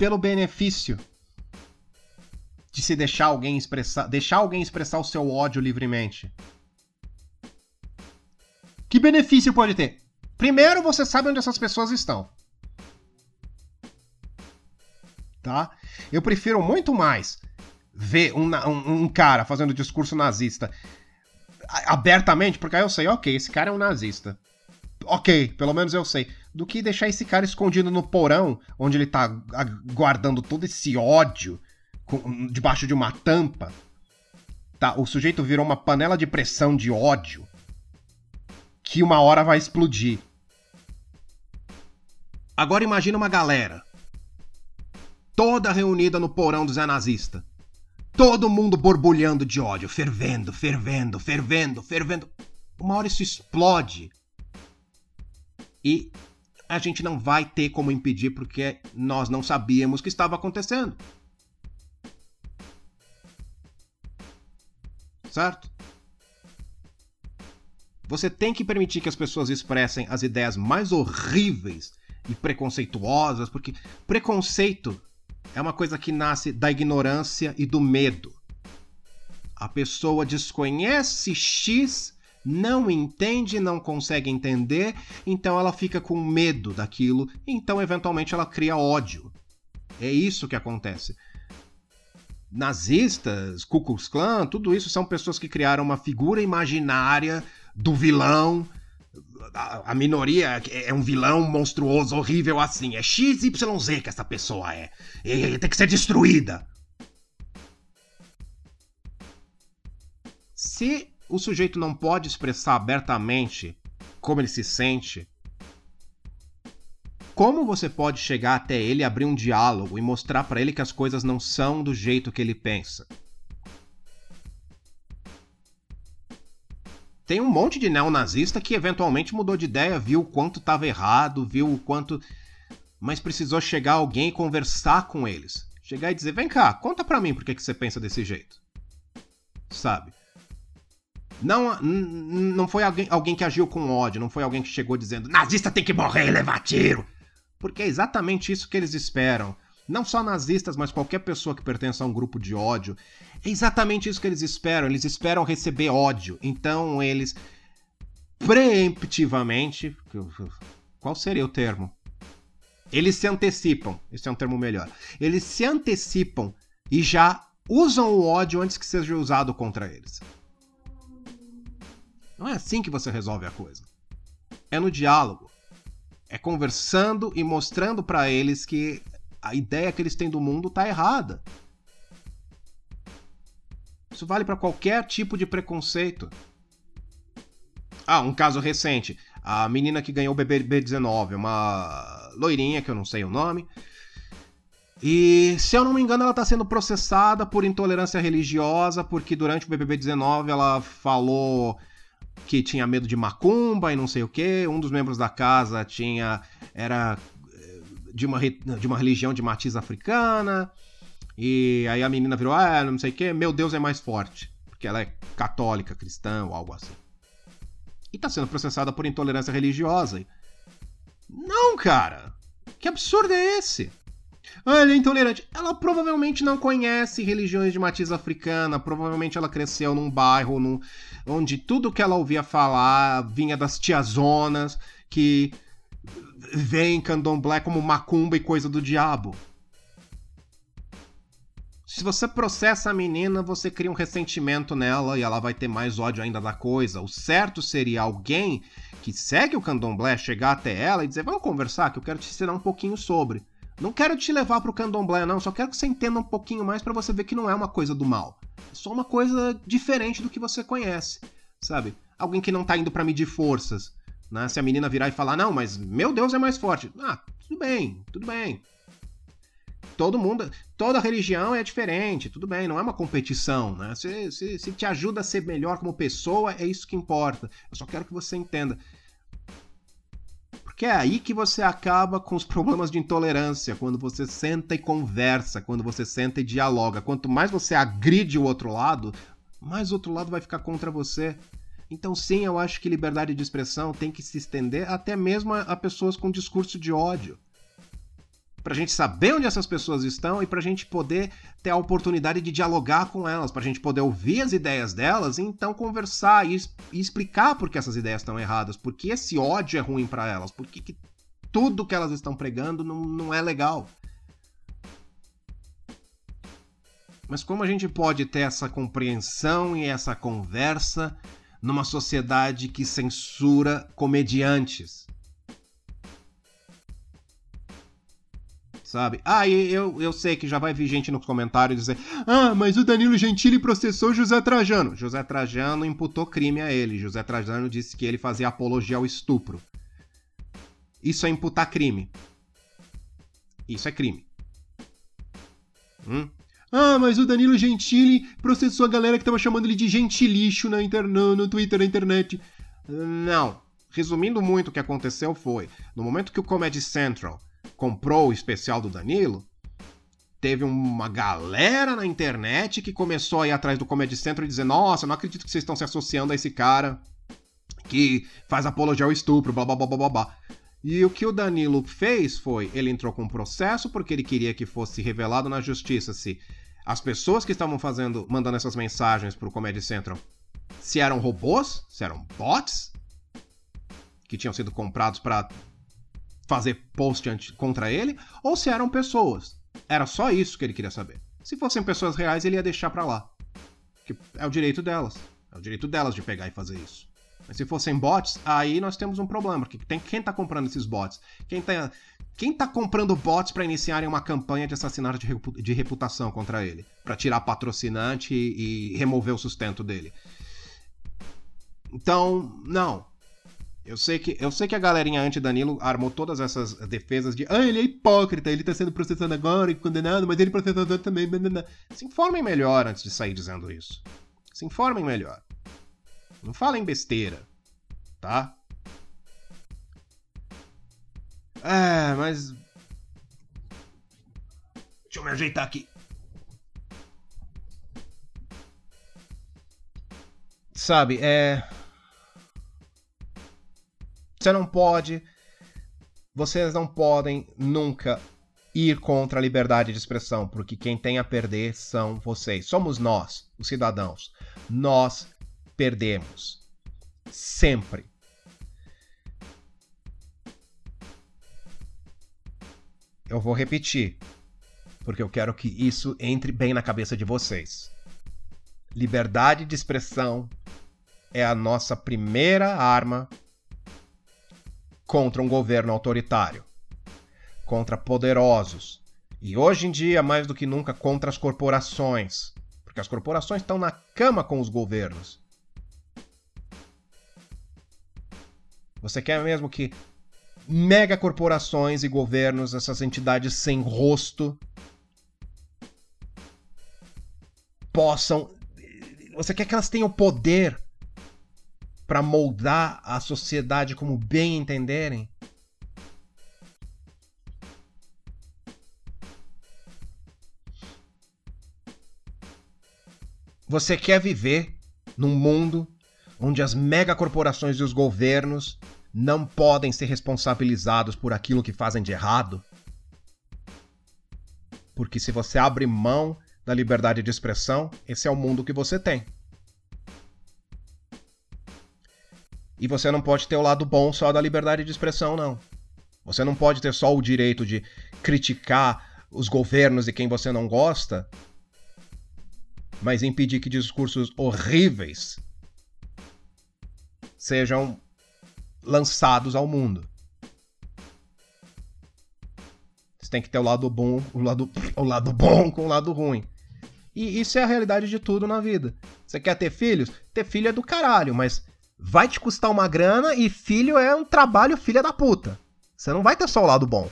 A: Pelo benefício de se deixar alguém expressar, deixar alguém expressar o seu ódio livremente. Que benefício pode ter? Primeiro, você sabe onde essas pessoas estão. Tá? Eu prefiro muito mais ver um, um, um cara fazendo discurso nazista abertamente, porque aí eu sei, ok, esse cara é um nazista. Ok, pelo menos eu sei do que deixar esse cara escondido no porão, onde ele tá guardando todo esse ódio com, debaixo de uma tampa. Tá, o sujeito virou uma panela de pressão de ódio que uma hora vai explodir. Agora imagina uma galera toda reunida no porão do Zé Nazista. Todo mundo borbulhando de ódio, fervendo, fervendo, fervendo, fervendo. Uma hora isso explode. E a gente não vai ter como impedir porque nós não sabíamos que estava acontecendo. Certo? Você tem que permitir que as pessoas expressem as ideias mais horríveis e preconceituosas, porque preconceito é uma coisa que nasce da ignorância e do medo. A pessoa desconhece X não entende, não consegue entender, então ela fica com medo daquilo, então eventualmente ela cria ódio. É isso que acontece. Nazistas, Ku Klux Klan, tudo isso são pessoas que criaram uma figura imaginária do vilão. A, a minoria é um vilão monstruoso, horrível assim. É XYZ que essa pessoa é. E tem que ser destruída. Se o sujeito não pode expressar abertamente como ele se sente, como você pode chegar até ele, abrir um diálogo e mostrar para ele que as coisas não são do jeito que ele pensa? Tem um monte de neonazista que eventualmente mudou de ideia, viu o quanto estava errado, viu o quanto. Mas precisou chegar alguém e conversar com eles. Chegar e dizer: vem cá, conta pra mim por que, que você pensa desse jeito. Sabe? Não, não foi alguém, alguém que agiu com ódio, não foi alguém que chegou dizendo nazista tem que morrer e levar tiro. Porque é exatamente isso que eles esperam. Não só nazistas, mas qualquer pessoa que pertença a um grupo de ódio. É exatamente isso que eles esperam. Eles esperam receber ódio. Então eles preemptivamente. Qual seria o termo? Eles se antecipam. Esse é um termo melhor. Eles se antecipam e já usam o ódio antes que seja usado contra eles. Não é assim que você resolve a coisa. É no diálogo. É conversando e mostrando para eles que a ideia que eles têm do mundo tá errada. Isso vale para qualquer tipo de preconceito. Ah, um caso recente. A menina que ganhou o BBB19, uma loirinha que eu não sei o nome. E, se eu não me engano, ela está sendo processada por intolerância religiosa, porque durante o BBB19 ela falou que tinha medo de macumba e não sei o que. Um dos membros da casa tinha era eh, de uma, de uma religião de matiz africana. E aí a menina virou, ah, não sei o que, meu Deus é mais forte. Porque ela é católica, cristã ou algo assim. E tá sendo processada por intolerância religiosa. Não, cara! Que absurdo é esse? Ah, é intolerante. Ela provavelmente não conhece religiões de matiz africana. Provavelmente ela cresceu num bairro num, onde tudo que ela ouvia falar vinha das tiazonas que veem candomblé como macumba e coisa do diabo. Se você processa a menina, você cria um ressentimento nela e ela vai ter mais ódio ainda da coisa. O certo seria alguém que segue o candomblé chegar até ela e dizer: Vamos conversar, que eu quero te ensinar um pouquinho sobre. Não quero te levar pro candomblé, não. Só quero que você entenda um pouquinho mais para você ver que não é uma coisa do mal. É só uma coisa diferente do que você conhece, sabe? Alguém que não tá indo para medir forças. Né? Se a menina virar e falar, não, mas meu Deus é mais forte. Ah, tudo bem, tudo bem. Todo mundo, toda religião é diferente, tudo bem, não é uma competição, né? Se, se, se te ajuda a ser melhor como pessoa, é isso que importa. Eu só quero que você entenda que é aí que você acaba com os problemas de intolerância, quando você senta e conversa, quando você senta e dialoga. Quanto mais você agride o outro lado, mais o outro lado vai ficar contra você. Então, sim, eu acho que liberdade de expressão tem que se estender até mesmo a pessoas com discurso de ódio para a gente saber onde essas pessoas estão e para a gente poder ter a oportunidade de dialogar com elas, para a gente poder ouvir as ideias delas e então conversar e, e explicar por que essas ideias estão erradas, por que esse ódio é ruim para elas, por que, tudo que elas estão pregando não, não é legal. Mas como a gente pode ter essa compreensão e essa conversa numa sociedade que censura comediantes? Sabe? Ah, e eu, eu sei que já vai vir gente nos comentários dizer: Ah, mas o Danilo Gentili processou José Trajano. José Trajano imputou crime a ele. José Trajano disse que ele fazia apologia ao estupro. Isso é imputar crime. Isso é crime. Hum? Ah, mas o Danilo Gentili processou a galera que tava chamando ele de gentilixo na inter... no, no Twitter, na internet. Não. Resumindo muito, o que aconteceu foi: no momento que o Comedy Central comprou o especial do Danilo, teve uma galera na internet que começou a ir atrás do Comedy Central e dizer: Nossa, não acredito que vocês estão se associando a esse cara que faz apologia ao estupro, blá blá blá blá blá. E o que o Danilo fez foi: ele entrou com um processo porque ele queria que fosse revelado na justiça se as pessoas que estavam fazendo, mandando essas mensagens pro Comedy Central, se eram robôs, se eram bots que tinham sido comprados para fazer post contra ele, ou se eram pessoas. Era só isso que ele queria saber. Se fossem pessoas reais, ele ia deixar pra lá. Que é o direito delas. É o direito delas de pegar e fazer isso. Mas se fossem bots, aí nós temos um problema. Porque tem quem tá comprando esses bots? Quem tá, quem tá comprando bots para iniciarem uma campanha de assassinato de reputação contra ele? para tirar patrocinante e, e remover o sustento dele? Então, não. Eu sei que, eu sei que a galerinha anti-Danilo armou todas essas defesas de ah, ele é hipócrita, ele tá sendo processado agora e condenado, mas ele processado também. Se informem melhor antes de sair dizendo isso. Se informem melhor. Não falem besteira, tá? É, mas. Deixa eu me ajeitar aqui. sabe, é. Você não pode. Vocês não podem nunca ir contra a liberdade de expressão, porque quem tem a perder são vocês. Somos nós, os cidadãos. Nós perdemos. Sempre. Eu vou repetir, porque eu quero que isso entre bem na cabeça de vocês. Liberdade de expressão é a nossa primeira arma contra um governo autoritário, contra poderosos e hoje em dia, mais do que nunca, contra as corporações, porque as corporações estão na cama com os governos. Você quer mesmo que megacorporações e governos, essas entidades sem rosto, possam. Você quer que elas tenham poder para moldar a sociedade como bem entenderem? Você quer viver num mundo onde as megacorporações e os governos não podem ser responsabilizados por aquilo que fazem de errado? Porque se você abre mão da liberdade de expressão, esse é o mundo que você tem. E você não pode ter o lado bom só da liberdade de expressão, não. Você não pode ter só o direito de criticar os governos e quem você não gosta, mas impedir que discursos horríveis sejam lançados ao mundo. Você tem que ter o lado bom, o lado, o lado bom com o lado ruim. E isso é a realidade de tudo na vida. Você quer ter filhos? Ter filho é do caralho, mas vai te custar uma grana e filho é um trabalho filha da puta. Você não vai ter só o lado bom.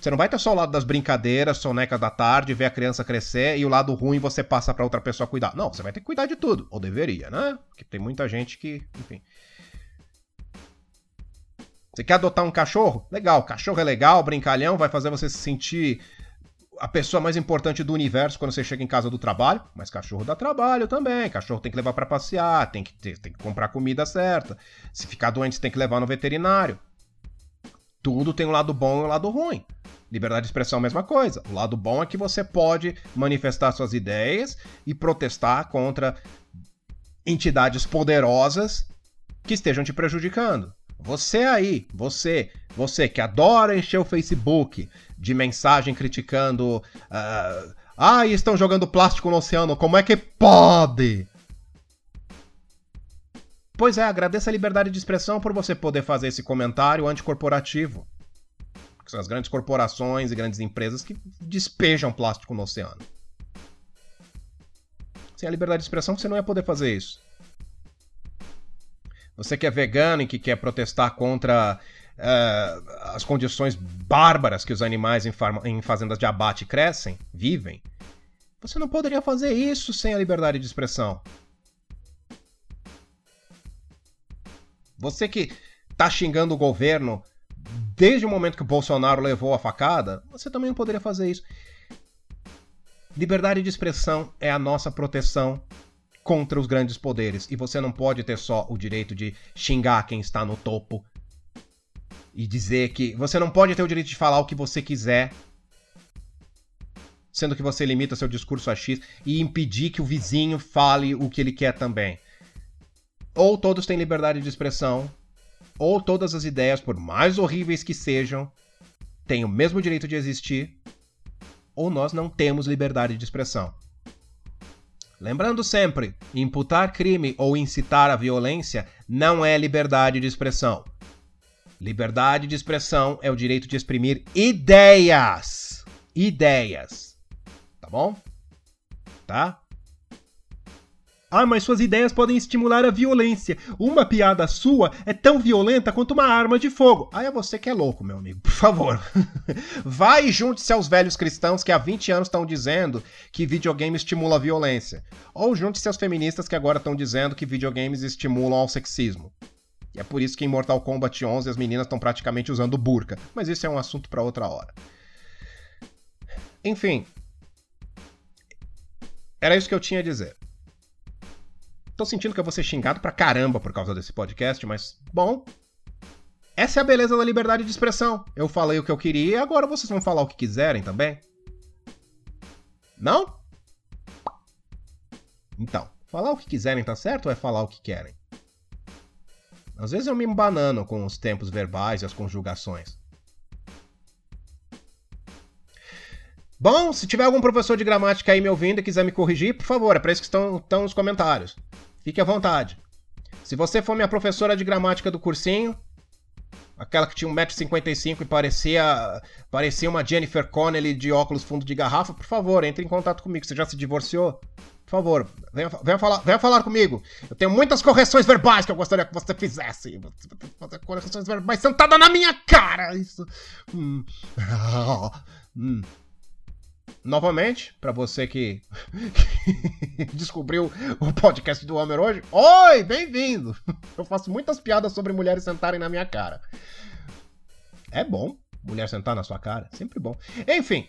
A: Você não vai ter só o lado das brincadeiras, soneca da tarde, ver a criança crescer e o lado ruim você passa para outra pessoa cuidar. Não, você vai ter que cuidar de tudo. Ou deveria, né? Porque tem muita gente que, enfim. Você quer adotar um cachorro? Legal, cachorro é legal, brincalhão, vai fazer você se sentir a pessoa mais importante do universo quando você chega em casa do trabalho, mas cachorro dá trabalho também. Cachorro tem que levar para passear, tem que, ter, tem que comprar comida certa. Se ficar doente, tem que levar no veterinário. Tudo tem um lado bom e um lado ruim. Liberdade de expressão é a mesma coisa. O lado bom é que você pode manifestar suas ideias e protestar contra entidades poderosas que estejam te prejudicando. Você aí, você, você que adora encher o Facebook de mensagem criticando. Uh, ah, estão jogando plástico no oceano, como é que pode? Pois é, agradeça a liberdade de expressão por você poder fazer esse comentário anticorporativo. Que são as grandes corporações e grandes empresas que despejam plástico no oceano. Sem a liberdade de expressão, você não ia poder fazer isso. Você que é vegano e que quer protestar contra uh, as condições bárbaras que os animais em, em fazendas de abate crescem, vivem, você não poderia fazer isso sem a liberdade de expressão. Você que tá xingando o governo desde o momento que o Bolsonaro levou a facada, você também não poderia fazer isso. Liberdade de expressão é a nossa proteção contra os grandes poderes. E você não pode ter só o direito de xingar quem está no topo e dizer que. Você não pode ter o direito de falar o que você quiser, sendo que você limita seu discurso a X, e impedir que o vizinho fale o que ele quer também. Ou todos têm liberdade de expressão, ou todas as ideias, por mais horríveis que sejam, têm o mesmo direito de existir, ou nós não temos liberdade de expressão. Lembrando sempre, imputar crime ou incitar a violência não é liberdade de expressão. Liberdade de expressão é o direito de exprimir ideias. Ideias. Tá bom? Tá? Ah, mas suas ideias podem estimular a violência. Uma piada sua é tão violenta quanto uma arma de fogo. Ah, é você que é louco, meu amigo. Por favor. [LAUGHS] Vai e junte-se aos velhos cristãos que há 20 anos estão dizendo que videogame estimula a violência. Ou junte-se aos feministas que agora estão dizendo que videogames estimulam ao sexismo. E é por isso que em Mortal Kombat 11 as meninas estão praticamente usando burca. Mas isso é um assunto para outra hora. Enfim. Era isso que eu tinha a dizer. Tô sentindo que eu vou ser xingado pra caramba por causa desse podcast, mas bom. Essa é a beleza da liberdade de expressão. Eu falei o que eu queria e agora vocês vão falar o que quiserem também. Não? Então, falar o que quiserem tá certo ou é falar o que querem? Às vezes eu me embanano com os tempos verbais e as conjugações. Bom, se tiver algum professor de gramática aí me ouvindo e quiser me corrigir, por favor, é para isso que estão, estão os comentários. Fique à vontade. Se você for minha professora de gramática do cursinho, aquela que tinha 1,55m e parecia, parecia uma Jennifer Connelly de óculos fundo de garrafa, por favor, entre em contato comigo. Você já se divorciou? Por favor, venha, venha, falar, venha falar comigo. Eu tenho muitas correções verbais que eu gostaria que você fizesse. Fazer correções verbais sentada na minha cara. Isso. Hum. [LAUGHS] hum. Novamente, para você que, [LAUGHS] descobriu o podcast do Homer hoje, oi, bem-vindo! Eu faço muitas piadas sobre mulheres sentarem na minha cara. É bom, mulher sentar na sua cara, sempre bom. Enfim,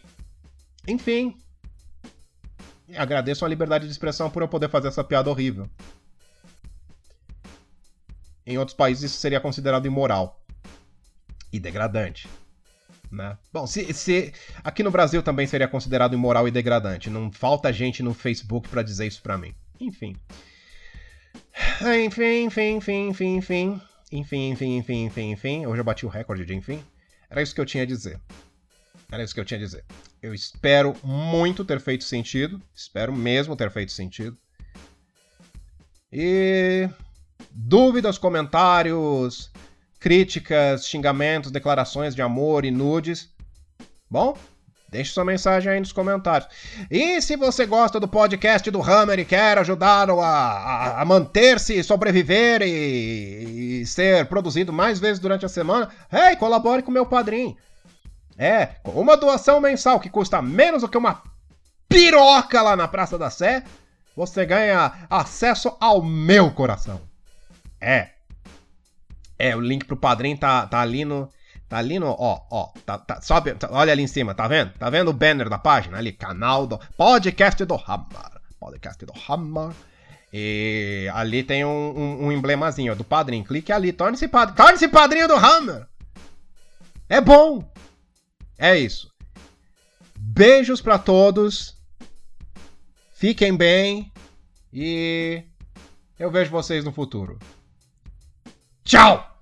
A: enfim, agradeço a liberdade de expressão por eu poder fazer essa piada horrível. Em outros países isso seria considerado imoral e degradante. Né? Bom, se, se aqui no Brasil também seria considerado imoral e degradante. Não falta gente no Facebook para dizer isso para mim. Enfim. Enfim, enfim, enfim, enfim, enfim. Enfim, enfim, enfim, enfim, enfim. Hoje eu bati o recorde de enfim. Era isso que eu tinha a dizer. Era isso que eu tinha a dizer. Eu espero muito ter feito sentido. Espero mesmo ter feito sentido. E. Dúvidas, comentários, críticas, xingamentos, declarações de amor e nudes. Bom, deixe sua mensagem aí nos comentários. E se você gosta do podcast do Hammer e quer ajudar a, a, a manter-se, sobreviver e, e, ser produzido mais vezes durante a semana, hey, colabore com meu padrinho. É, uma doação mensal que custa menos do que uma piroca lá na Praça da Sé, você ganha acesso ao meu coração. É, é, o link pro padrinho tá, tá ali no. Tá ali no. Ó, ó. Tá, tá, sobe, tá, olha ali em cima, tá vendo? Tá vendo o banner da página ali? Canal do. Podcast do Hammer. Podcast do Hammer. E ali tem um, um, um emblemazinho ó, do padrinho. Clique ali, torne-se padrinho. Torne-se padrinho do Hammer! É bom! É isso. Beijos para todos. Fiquem bem. E eu vejo vocês no futuro. Ciao。